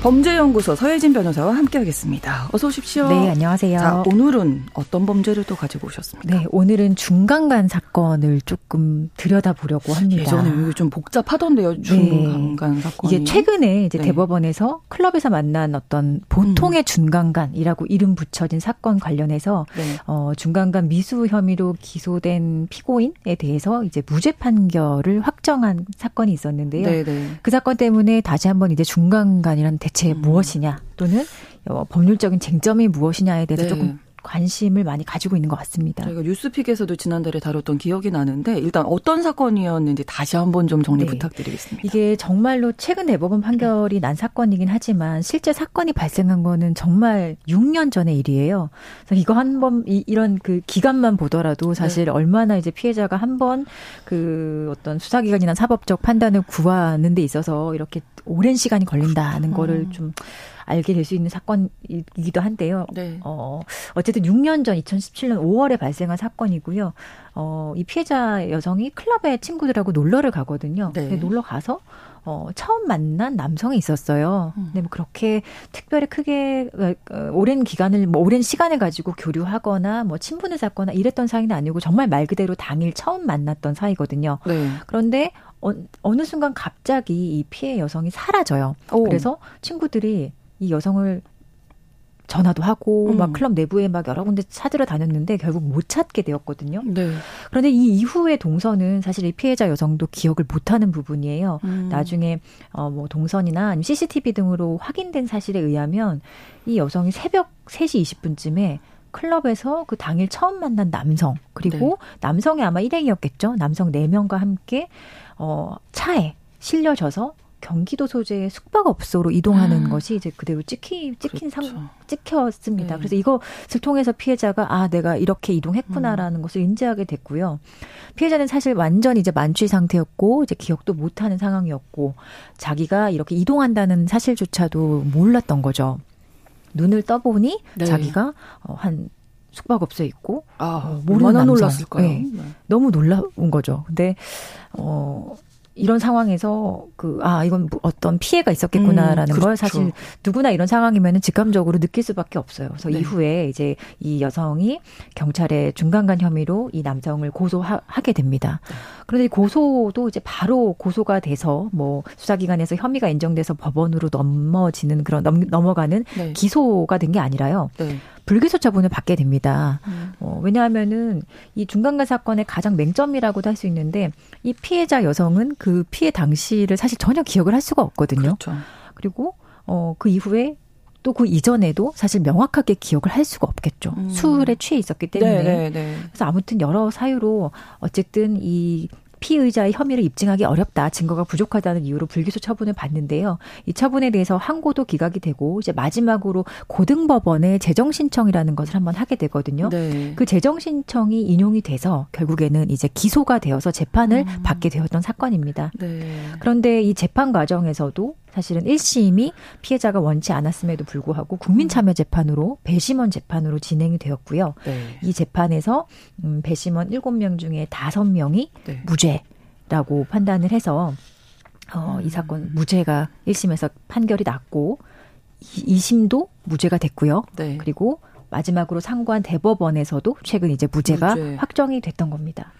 범죄연구소 서혜진 변호사와 함께하겠습니다. 어서 오십시오. 네, 안녕하세요. 자, 오늘은 어떤 범죄를 또 가지고 오셨습니까? 네, 오늘은 중간간 사건을 조금 들여다보려고 합니다. 예전에 이게 좀 복잡하던데요, 네. 중간간 네. 사건. 이게 최근에 이제 네. 대법원에서 클럽에서 만난 어떤 보통의 음. 중간간이라고 이름 붙여진 사건 관련해서 네. 어, 중간간 미수 혐의로 기소된 피고인에 대해서 이제 무죄 판결을 확정한 사건이 있었는데요. 네, 네. 그 사건 때문에 다시 한번 이제 중간간이라는 대체 음. 무엇이냐 또는 어, 법률적인 쟁점이 무엇이냐에 대해서 네. 조금 관심을 많이 가지고 있는 것 같습니다. 저희가 뉴스픽에서도 지난달에 다뤘던 기억이 나는데 일단 어떤 사건이었는지 다시 한번 좀 정리 네. 부탁드리겠습니다. 이게 정말로 최근 대법원 판결이 난 사건이긴 하지만 실제 사건이 발생한 거는 정말 6년 전의 일이에요. 그래서 이거 한 번 이런 그 기간만 보더라도 사실 네. 얼마나 이제 피해자가 한 번 그 어떤 수사기관이나 사법적 판단을 구하는 데 있어서 이렇게 오랜 시간이 걸린다는 거를 음. 좀 알게 될 수 있는 사건이기도 한데요. 네. 어, 어쨌든 6년 전 2017년 5월에 발생한 사건이고요. 어, 이 피해자 여성이 클럽에 친구들하고 놀러를 가거든요. 네. 놀러 가서 어, 처음 만난 남성이 있었어요. 음. 근데 뭐 그렇게 특별히 크게 어, 어, 오랜 기간을 뭐 오랜 시간을 가지고 교류하거나 뭐 친분을 쌓거나 이랬던 사이는 아니고 정말 말 그대로 당일 처음 만났던 사이거든요. 네. 그런데 어, 어느 순간 갑자기 이 피해 여성이 사라져요. 오. 그래서 친구들이 이 여성을 전화도 하고 음. 막 클럽 내부에 막 여러 군데 찾으러 다녔는데 결국 못 찾게 되었거든요. 네. 그런데 이 이후의 동선은 사실 이 피해자 여성도 기억을 못하는 부분이에요. 음. 나중에 어뭐 동선이나 아니면 CCTV 등으로 확인된 사실에 의하면 이 여성이 새벽 3시 20분쯤에 클럽에서 그 당일 처음 만난 남성 그리고 네. 남성이 아마 일행이었겠죠. 남성 4명과 함께 어 차에 실려져서 경기도 소재의 숙박업소로 이동하는 아. 것이 이제 그대로 찍히, 찍힌 그렇죠. 상, 찍혔습니다. 네. 그래서 이것을 통해서 피해자가 아, 내가 이렇게 이동했구나라는 음. 것을 인지하게 됐고요. 피해자는 사실 완전 이제 만취 상태였고, 이제 기억도 못하는 상황이었고, 자기가 이렇게 이동한다는 사실조차도 몰랐던 거죠. 눈을 떠보니 네. 자기가 어, 한 숙박업소에 있고 아, 어, 모르는 얼마나 남성. 놀랐을까요? 네. 네. 너무 놀라운 거죠. 근데 어 이런 상황에서 그, 아, 이건 뭐 어떤 피해가 있었겠구나라는 음, 그렇죠. 걸 사실 누구나 이런 상황이면은 직감적으로 느낄 수밖에 없어요. 그래서 네. 이후에 이제 이 여성이 경찰에 중간간 혐의로 이 남성을 고소하게 됩니다. 네. 그런데 고소도 이제 바로 고소가 돼서 뭐 수사기관에서 혐의가 인정돼서 법원으로 넘어지는 그런 넘, 넘어가는 네. 기소가 된 게 아니라요. 네. 불기소 처분을 받게 됩니다. 음. 어, 왜냐하면은 이 중간간 사건의 가장 맹점이라고도 할 수 있는데 이 피해자 여성은 그 피해 당시를 사실 전혀 기억을 할 수가 없거든요. 그렇죠. 그리고 어, 그 이후에 또그 이전에도 사실 명확하게 기억을 할 수가 없겠죠. 음. 술에 취해 있었기 때문에. 네, 네, 네. 그래서 아무튼 여러 사유로 어쨌든 이 피의자의 혐의를 입증하기 어렵다, 증거가 부족하다는 이유로 불기소 처분을 받는데요. 이 처분에 대해서 항고도 기각이 되고 이제 마지막으로 고등법원의 재정 신청이라는 것을 한번 하게 되거든요. 네. 그 재정 신청이 인용이 돼서 결국에는 이제 기소가 되어서 재판을 음. 받게 되었던 사건입니다. 네. 그런데 이 재판 과정에서도 사실은 1심이 피해자가 원치 않았음에도 불구하고 국민참여 재판으로 배심원 재판으로 진행이 되었고요. 네. 이 재판에서 음, 배심원 7명 중에 5명이 네. 무죄라고 판단을 해서 어, 이 사건 무죄가 1심에서 판결이 났고 2심도 무죄가 됐고요. 네. 그리고 마지막으로 상고한 대법원에서도 최근 이제 무죄가 무죄. 확정이 됐던 겁니다.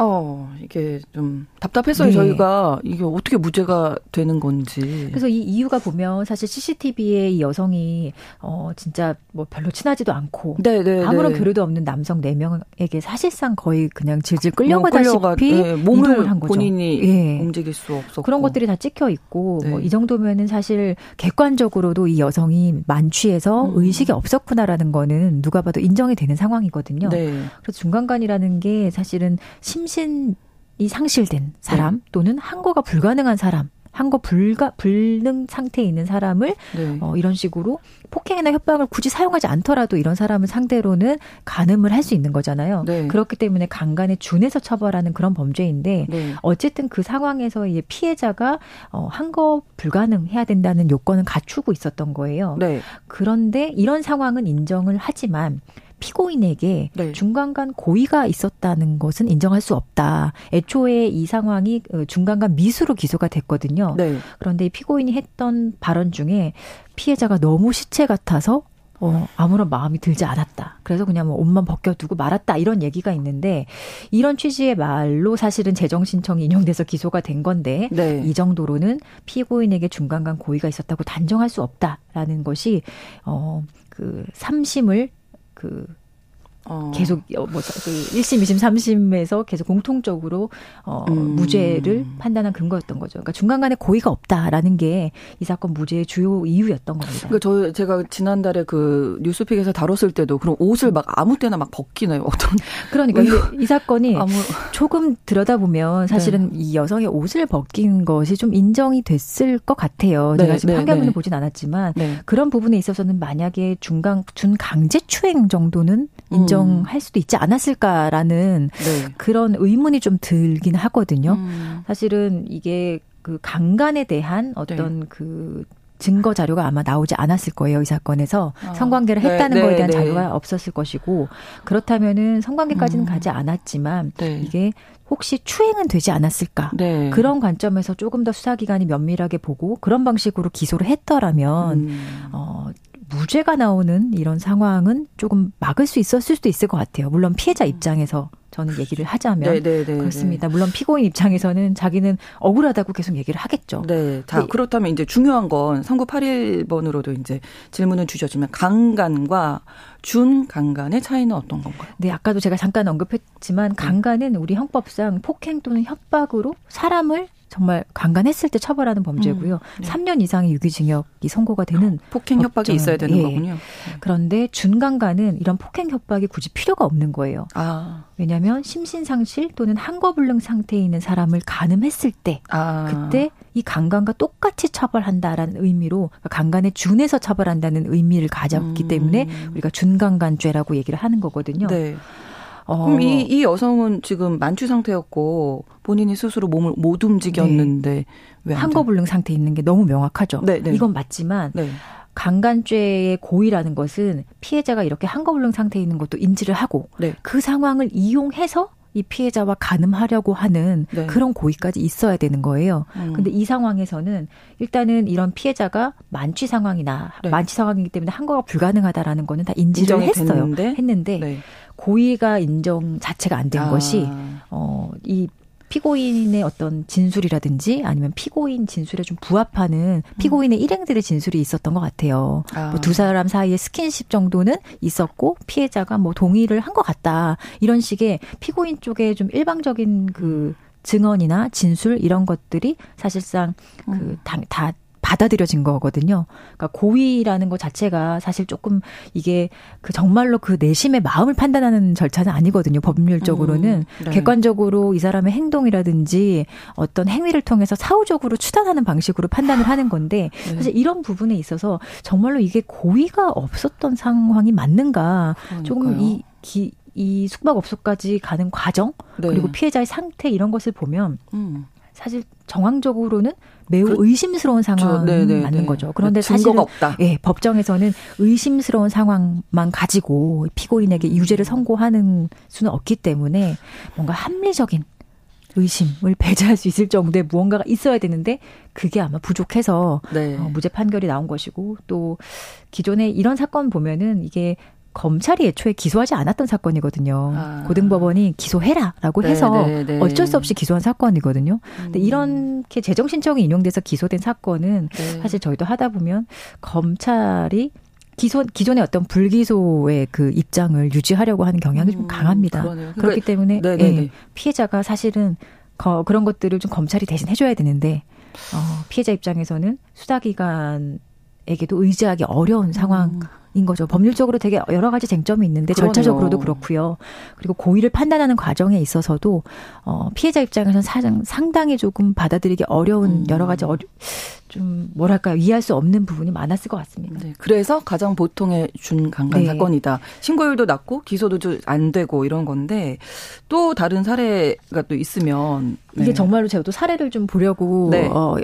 어, 이게 좀 답답했어요, 네. 저희가. 이게 어떻게 무죄가 되는 건지. 그래서 이 이유가 보면 사실 CCTV에 이 여성이, 어, 진짜 뭐 별로 친하지도 않고. 네, 네, 아무런 네. 교류도 없는 남성 4명에게 사실상 거의 그냥 질질 끌려가다시피 어, 끌려가, 네, 몸을 한 거죠. 본인이 예. 움직일 수 없었고. 그런 것들이 다 찍혀 있고, 네. 뭐이 정도면은 사실 객관적으로도 이 여성이 만취해서 음. 의식이 없었구나라는 거는 누가 봐도 인정이 되는 상황이거든요. 네. 그래서 중간간이라는 게 사실은 심 신이 상실된 사람 네. 또는 항거가 불가능한 사람 항거 불가 불능 상태에 있는 사람을 네. 어, 이런 식으로 폭행이나 협박을 굳이 사용하지 않더라도 이런 사람을 상대로는 간음을 할 수 있는 거잖아요. 네. 그렇기 때문에 강간에 준해서 처벌하는 그런 범죄인데 네. 어쨌든 그 상황에서 이 피해자가 어, 항거 불가능해야 된다는 요건을 갖추고 있었던 거예요. 네. 그런데 이런 상황은 인정을 하지만 피고인에게 네. 중간간 고의가 있었다는 것은 인정할 수 없다. 애초에 이 상황이 어, 중간간 미수로 기소가 됐거든요. 네. 그런데 피고인이 했던 발언 중에 피해자가 너무 시체 같아서 어, 아무런 마음이 들지 않았다. 그래서 그냥 뭐 옷만 벗겨두고 말았다. 이런 얘기가 있는데, 이런 취지의 말로 사실은 재정신청이 인용돼서 기소가 된 건데, 네. 이 정도로는 피고인에게 중간간 고의가 있었다고 단정할 수 없다라는 것이, 어, 그, 3심을 그 어. 계속 어, 뭐 1심, 2심, 3심에서 계속 공통적으로 어 음. 무죄를 판단한 근거였던 거죠. 그러니까 중간간에 고의가 없다라는 게 이 사건 무죄의 주요 이유였던 겁니다. 그러니까 저 제가 지난달에 그 뉴스픽에서 다뤘을 때도 그럼 옷을 막 아무 때나 막 벗기나요? 어떤 그러니까 이 사건이 아무... 조금 들여다보면 사실은 네. 이 여성의 옷을 벗긴 것이 좀 인정이 됐을 것 같아요. 네, 제가 지금 네, 판결문을 네. 보진 않았지만 네. 그런 부분에 있어서는 만약에 중간 준 강제 추행 정도는 인정 인정할 수도 있지 않았을까라는 네. 그런 의문이 좀 들긴 하거든요. 음. 사실은 이게 그 강간에 대한 어떤 네. 그 증거 자료가 아마 나오지 않았을 거예요 이 사건에서 어. 성관계를 네, 했다는 네, 거에 대한 네, 자료가 없었을 것이고 그렇다면은 성관계까지는 음. 가지 않았지만 네. 이게 혹시 추행은 되지 않았을까 네. 그런 관점에서 조금 더 수사기관이 면밀하게 보고 그런 방식으로 기소를 했더라면 음. 어 무죄가 나오는 이런 상황은 조금 막을 수 있었을 수도 있을 것 같아요. 물론 피해자 음. 입장에서 저는 얘기를 하자면 네네네 네, 네, 그렇습니다. 네. 물론 피고인 입장에서는 자기는 억울하다고 계속 얘기를 하겠죠. 네. 자, 그렇다면 이제 중요한 건 3981번으로도 이제 질문을 주셨지만 강간과 준강간의 차이는 어떤 건가요? 네, 아까도 제가 잠깐 언급했지만 강간은 우리 형법상 폭행 또는 협박으로 사람을 정말 강간했을 때 처벌하는 범죄고요. 음, 네. 3년 이상의 유기징역이 선고가 되는 폭행 협박이 있어야 되는 예. 거군요. 그런데 준강간은 이런 폭행 협박이 굳이 필요가 없는 거예요. 아. 왜냐하면 심신상실 또는 항거불능 상태에 있는 사람을 간음했을 때 아. 그때 이 강간과 똑같이 처벌한다라는 의미로 강간에 준해서 처벌한다는 의미를 가졌기 음. 때문에 우리가 준강간죄라고 얘기를 하는 거거든요. 네. 어. 그럼 이, 이 여성은 지금 만취 상태였고 본인이 스스로 몸을 못 움직였는데 네. 왜 한거불능 상태에 있는 게 너무 명확하죠. 네, 네. 이건 맞지만 네. 강간죄의 고의라는 것은 피해자가 이렇게 한거불능 상태에 있는 것도 인지를 하고 네. 그 상황을 이용해서 이 피해자와 가늠하려고 하는 네. 그런 고의까지 있어야 되는 거예요. 음. 근데 이 상황에서는 일단은 이런 피해자가 만취 상황이나 네. 만취 상황이기 때문에 항거가 불가능하다라는 거는 다 인지를 했어요. 됐는데, 했는데 네. 고의가 인정 자체가 안된 아. 것이 어 이 피고인의 어떤 진술이라든지 아니면 피고인 진술에 좀 부합하는 피고인의 일행들의 진술이 있었던 것 같아요. 아. 뭐두 사람 사이에 스킨십 정도는 있었고 피해자가 뭐 동의를 한 것 같다. 이런 식의 피고인 쪽에 좀 일방적인 그 증언이나 진술 이런 것들이 사실상 그 다 받아들여진 거거든요. 그러니까 고의라는 것 자체가 사실 조금 이게 그 정말로 그 내심의 마음을 판단하는 절차는 아니거든요. 법률적으로는 음, 네. 객관적으로 이 사람의 행동이라든지 어떤 행위를 통해서 사후적으로 추단하는 방식으로 판단을 하는 건데 네. 사실 이런 부분에 있어서 정말로 이게 고의가 없었던 상황이 맞는가 그러니까요. 조금 이 기, 이 숙박업소까지 가는 과정 네. 그리고 피해자의 상태 이런 것을 보면 음. 사실 정황적으로는 매우 그, 의심스러운 상황이 네, 네, 맞는 네. 거죠. 그런데 사실은 없다. 예, 법정에서는 의심스러운 상황만 가지고 피고인에게 유죄를 선고하는 수는 없기 때문에 뭔가 합리적인 의심을 배제할 수 있을 정도의 무언가가 있어야 되는데 그게 아마 부족해서 네. 어, 무죄 판결이 나온 것이고 또 기존에 이런 사건 보면은 이게 검찰이 애초에 기소하지 않았던 사건이거든요. 아. 고등법원이 기소해라라고 네, 해서 네, 네, 어쩔 수 없이 기소한 사건이거든요. 음. 근데 이렇게 재정 신청이 인용돼서 기소된 사건은 네. 사실 저희도 하다 보면 검찰이 기소 기존의 어떤 불기소의 그 입장을 유지하려고 하는 경향이 음, 좀 강합니다. 그러네요. 그렇기 그러니까, 때문에 예, 피해자가 사실은 거, 그런 것들을 좀 검찰이 대신 해줘야 되는데 어, 피해자 입장에서는 수사기관에게도 의지하기 어려운 상황. 음. 인 거죠. 법률적으로 되게 여러 가지 쟁점이 있는데 그러네요. 절차적으로도 그렇고요. 그리고 고의를 판단하는 과정에 있어서도 어 피해자 입장에서는 상당히 조금 받아들이기 어려운 음. 여러 가지 어려, 좀 뭐랄까요 이해할 수 없는 부분이 많았을 것 같습니다. 네, 그래서 가장 보통의 준강간 네. 사건이다. 신고율도 낮고 기소도 안 되고 이런 건데 또 다른 사례가 또 있으면 네. 이게 정말로 제가 또 사례를 좀 보려고 네. 어,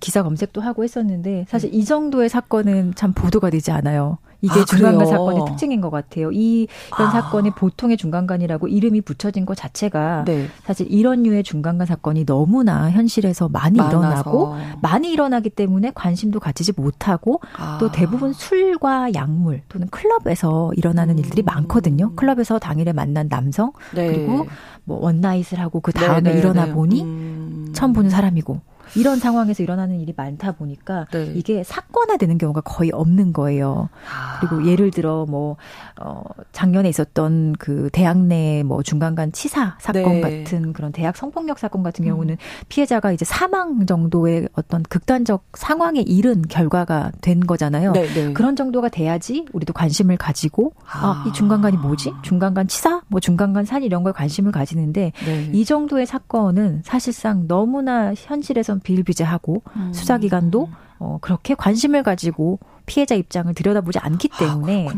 기사 검색도 하고 했었는데 사실 이 정도의 사건은 참 보도가 되지 않아요. 이게 아, 중간간 사건의 특징인 것 같아요. 이 이런 아. 사건이 보통의 중간간이라고 이름이 붙여진 것 자체가 네. 사실 이런 류의 중간간 사건이 너무나 현실에서 많이 많아서. 일어나고 많이 일어나기 때문에 관심도 가지지 못하고 아. 또 대부분 술과 약물 또는 클럽에서 일어나는 음. 일들이 많거든요. 클럽에서 당일에 만난 남성 네. 그리고 뭐 원나잇을 하고 그 다음에 네, 네 일어나 네. 보니 음. 처음 보는 사람이고 이런 상황에서 일어나는 일이 많다 보니까 네. 이게 사건화되는 경우가 거의 없는 거예요. 아. 그리고 예를 들어 뭐 어, 작년에 있었던 그 대학 내 뭐 중간간 치사 사건 네. 같은 그런 대학 성폭력 사건 같은 경우는 음. 피해자가 이제 사망 정도의 어떤 극단적 상황에 이른 결과가 된 거잖아요. 네, 네. 그런 정도가 돼야지 우리도 관심을 가지고 아, 아 이 중간간이 뭐지? 중간간 치사? 뭐 중간간 산 이런 거에 관심을 가지는데 네. 이 정도의 사건은 사실상 너무나 현실에선 비일비재하고 음. 수사 기관도 어, 그렇게 관심을 가지고 피해자 입장을 들여다보지 않기 아, 때문에 아,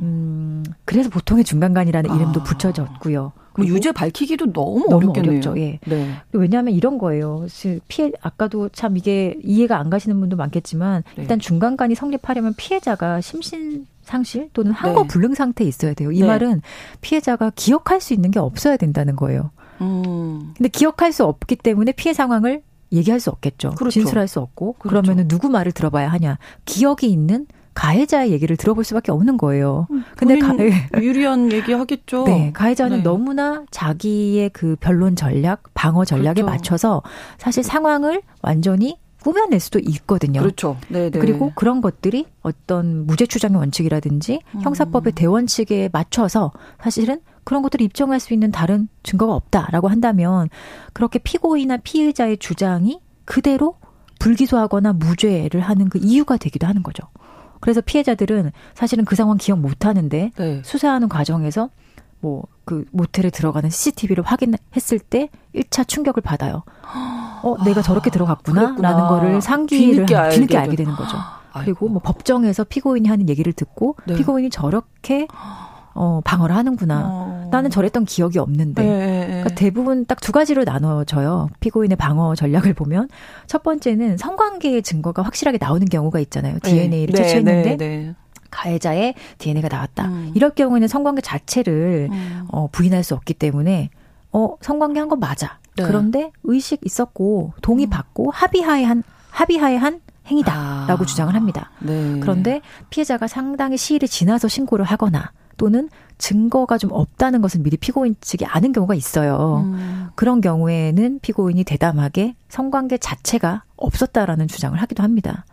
음, 그래서 보통의 중간간이라는 이름도 아. 붙여졌고요. 뭐 유죄 밝히기도 너무, 너무. 어렵죠. 예. 네. 왜냐하면 이런 거예요. 피해 아까도 참 이게 이해가 안 가시는 분도 많겠지만 네. 일단 중간간이 성립하려면 피해자가 심신 상실 또는 항거 네. 불능 상태에 있어야 돼요. 이 네. 말은 피해자가 기억할 수 있는 게 없어야 된다는 거예요. 음. 근데 기억할 수 없기 때문에 피해 상황을 얘기할 수 없겠죠. 그렇죠. 진술할 수 없고 그렇죠. 그러면은 누구 말을 들어봐야 하냐? 기억이 있는 가해자의 얘기를 들어볼 수밖에 없는 거예요. 음, 근데 가, 유리한 얘기 하겠죠. 네, 가해자는 네. 너무나 자기의 그 변론 전략, 방어 전략에 그렇죠. 맞춰서 사실 상황을 완전히 꾸며낼 수도 있거든요. 그렇죠. 네, 네. 그리고 그런 것들이 어떤 무죄 추정의 원칙이라든지 음. 형사법의 대원칙에 맞춰서 사실은 그런 것들을 입증할 수 있는 다른 증거가 없다라고 한다면 그렇게 피고인이나 피의자의 주장이 그대로 불기소하거나 무죄를 하는 그 이유가 되기도 하는 거죠. 그래서 피해자들은 사실은 그 상황 기억 못 하는데 네. 수사하는 과정에서 뭐 그 모텔에 들어가는 CCTV를 확인했을 때 1차 충격을 받아요. 어, 내가 저렇게 들어갔구나 아, 라는 거를 상기를 뒤늦게, 알게, 뒤늦게 알게 되는 거죠. 그리고 뭐 법정에서 피고인이 하는 얘기를 듣고 네. 피고인이 저렇게 어, 방어를 하는구나. 어. 나는 저랬던 기억이 없는데. 네, 네, 네. 그러니까 대부분 딱 두 가지로 나눠져요. 피고인의 방어 전략을 보면 첫 번째는 성관계의 증거가 확실하게 나오는 경우가 있잖아요. DNA를 네, 채취했는데 네, 가해자의 DNA가 나왔다. 음. 이럴 경우에는 성관계 자체를 음. 어, 부인할 수 없기 때문에 어 성관계 한거 맞아. 네. 그런데 의식 있었고 동의 음. 받고 합의하에 한 합의하에 한 행위다라고 아. 주장을 합니다. 네. 그런데 피해자가 상당히 시일이 지나서 신고를 하거나 또는 증거가 좀 없다는 것을 미리 피고인 측이 아는 경우가 있어요. 음. 그런 경우에는 피고인이 대담하게 성관계 자체가 없었다라는 주장을 하기도 합니다.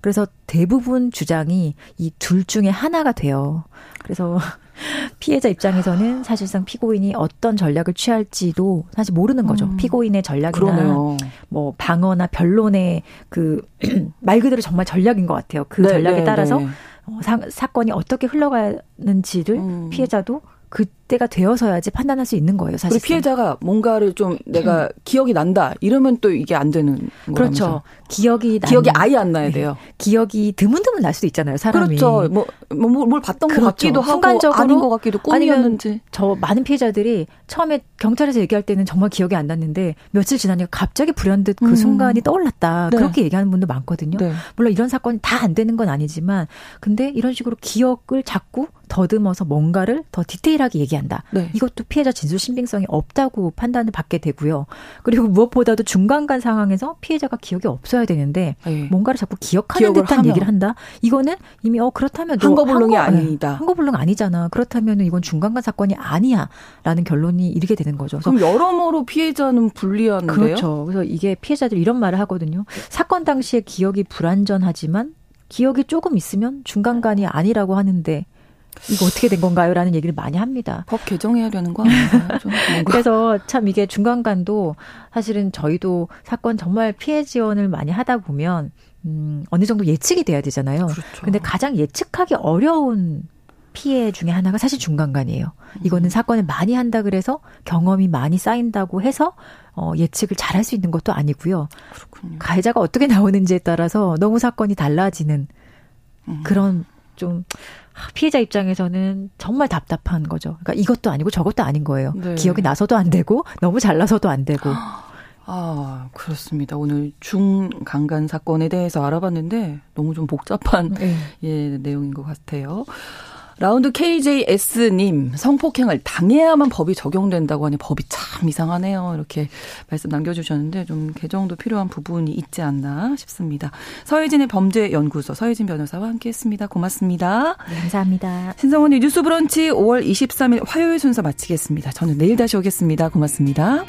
그래서 대부분 주장이 이 둘 중에 하나가 돼요. 그래서 피해자 입장에서는 사실상 피고인이 어떤 전략을 취할지도 사실 모르는 거죠. 음. 피고인의 전략이나 그러네요. 뭐 방어나 변론의 그 말 그대로 정말 전략인 것 같아요. 그 네, 전략에 네, 따라서 네. 어, 사, 사건이 어떻게 흘러가는지를 음. 피해자도 그때가 되어서야지 판단할 수 있는 거예요, 사실. 피해자가 뭔가를 좀 내가 음. 기억이 난다 이러면 또 이게 안 되는 거죠. 그렇죠. 기억이 기억이 난, 아예 안 나야 네. 돼요. 기억이 드문드문 날 수도 있잖아요, 사람이. 그렇죠. 뭐, 뭐, 뭐 뭘 봤던 그렇죠. 것 같기도 하고 순간적으로 아닌 것 같기도 꿈이었는지. 저 많은 피해자들이 처음에 경찰에서 얘기할 때는 정말 기억이 안 났는데 며칠 지나니까 갑자기 불현듯 그 음. 순간이 떠올랐다. 네. 그렇게 얘기하는 분도 많거든요. 네. 물론 이런 사건이 다 안 되는 건 아니지만 근데 이런 식으로 기억을 자꾸 더듬어서 뭔가를 더 디테일하게 얘기한다. 네. 이것도 피해자 진술 신빙성이 없다고 판단을 받게 되고요. 그리고 무엇보다도 중간간 상황에서 피해자가 기억이 없어야 되는데 네. 뭔가를 자꾸 기억하는 듯한 하면. 얘기를 한다. 이거는 이미 어 그렇다면 한거불능이 아니다. 한거불능 아니잖아. 그렇다면 이건 중간간 사건이 아니야라는 결론이 이르게 되는 거죠. 그럼 여러모로 피해자는 불리한데요. 그렇죠. 그래서 이게 피해자들이 이런 말을 하거든요. 사건 당시에 기억이 불완전하지만 기억이 조금 있으면 중간간이 아니라고 하는데 이거 어떻게 된 건가요? 라는 얘기를 많이 합니다. 법 개정해야 되는 거 아닌가요? 그래서 참 이게 중간간도 사실은 저희도 사건 정말 피해 지원을 많이 하다 보면 음, 어느 정도 예측이 돼야 되잖아요. 그렇죠. 근데 가장 예측하기 어려운 피해 중에 하나가 사실 중간간이에요. 이거는 음. 사건을 많이 한다 그래서 경험이 많이 쌓인다고 해서 어, 예측을 잘 할 수 있는 것도 아니고요. 그렇군요. 가해자가 어떻게 나오는지에 따라서 너무 사건이 달라지는 음. 그런 좀 피해자 입장에서는 정말 답답한 거죠. 그러니까 이것도 아니고 저것도 아닌 거예요. 네. 기억이 나서도 안 되고 너무 잘나서도 안 되고. 아, 그렇습니다. 오늘 중강간 사건에 대해서 알아봤는데 너무 좀 복잡한 네. 예, 내용인 것 같아요. 라운드 KJS님, 성폭행을 당해야만 법이 적용된다고 하니 법이 참 이상하네요. 이렇게 말씀 남겨주셨는데 좀 개정도 필요한 부분이 있지 않나 싶습니다. 서혜진의 범죄연구소 서혜진 변호사와 함께 했습니다. 고맙습니다. 네, 감사합니다. 신성원의 뉴스 브런치 5월 23일 화요일 순서 마치겠습니다. 저는 내일 다시 오겠습니다. 고맙습니다.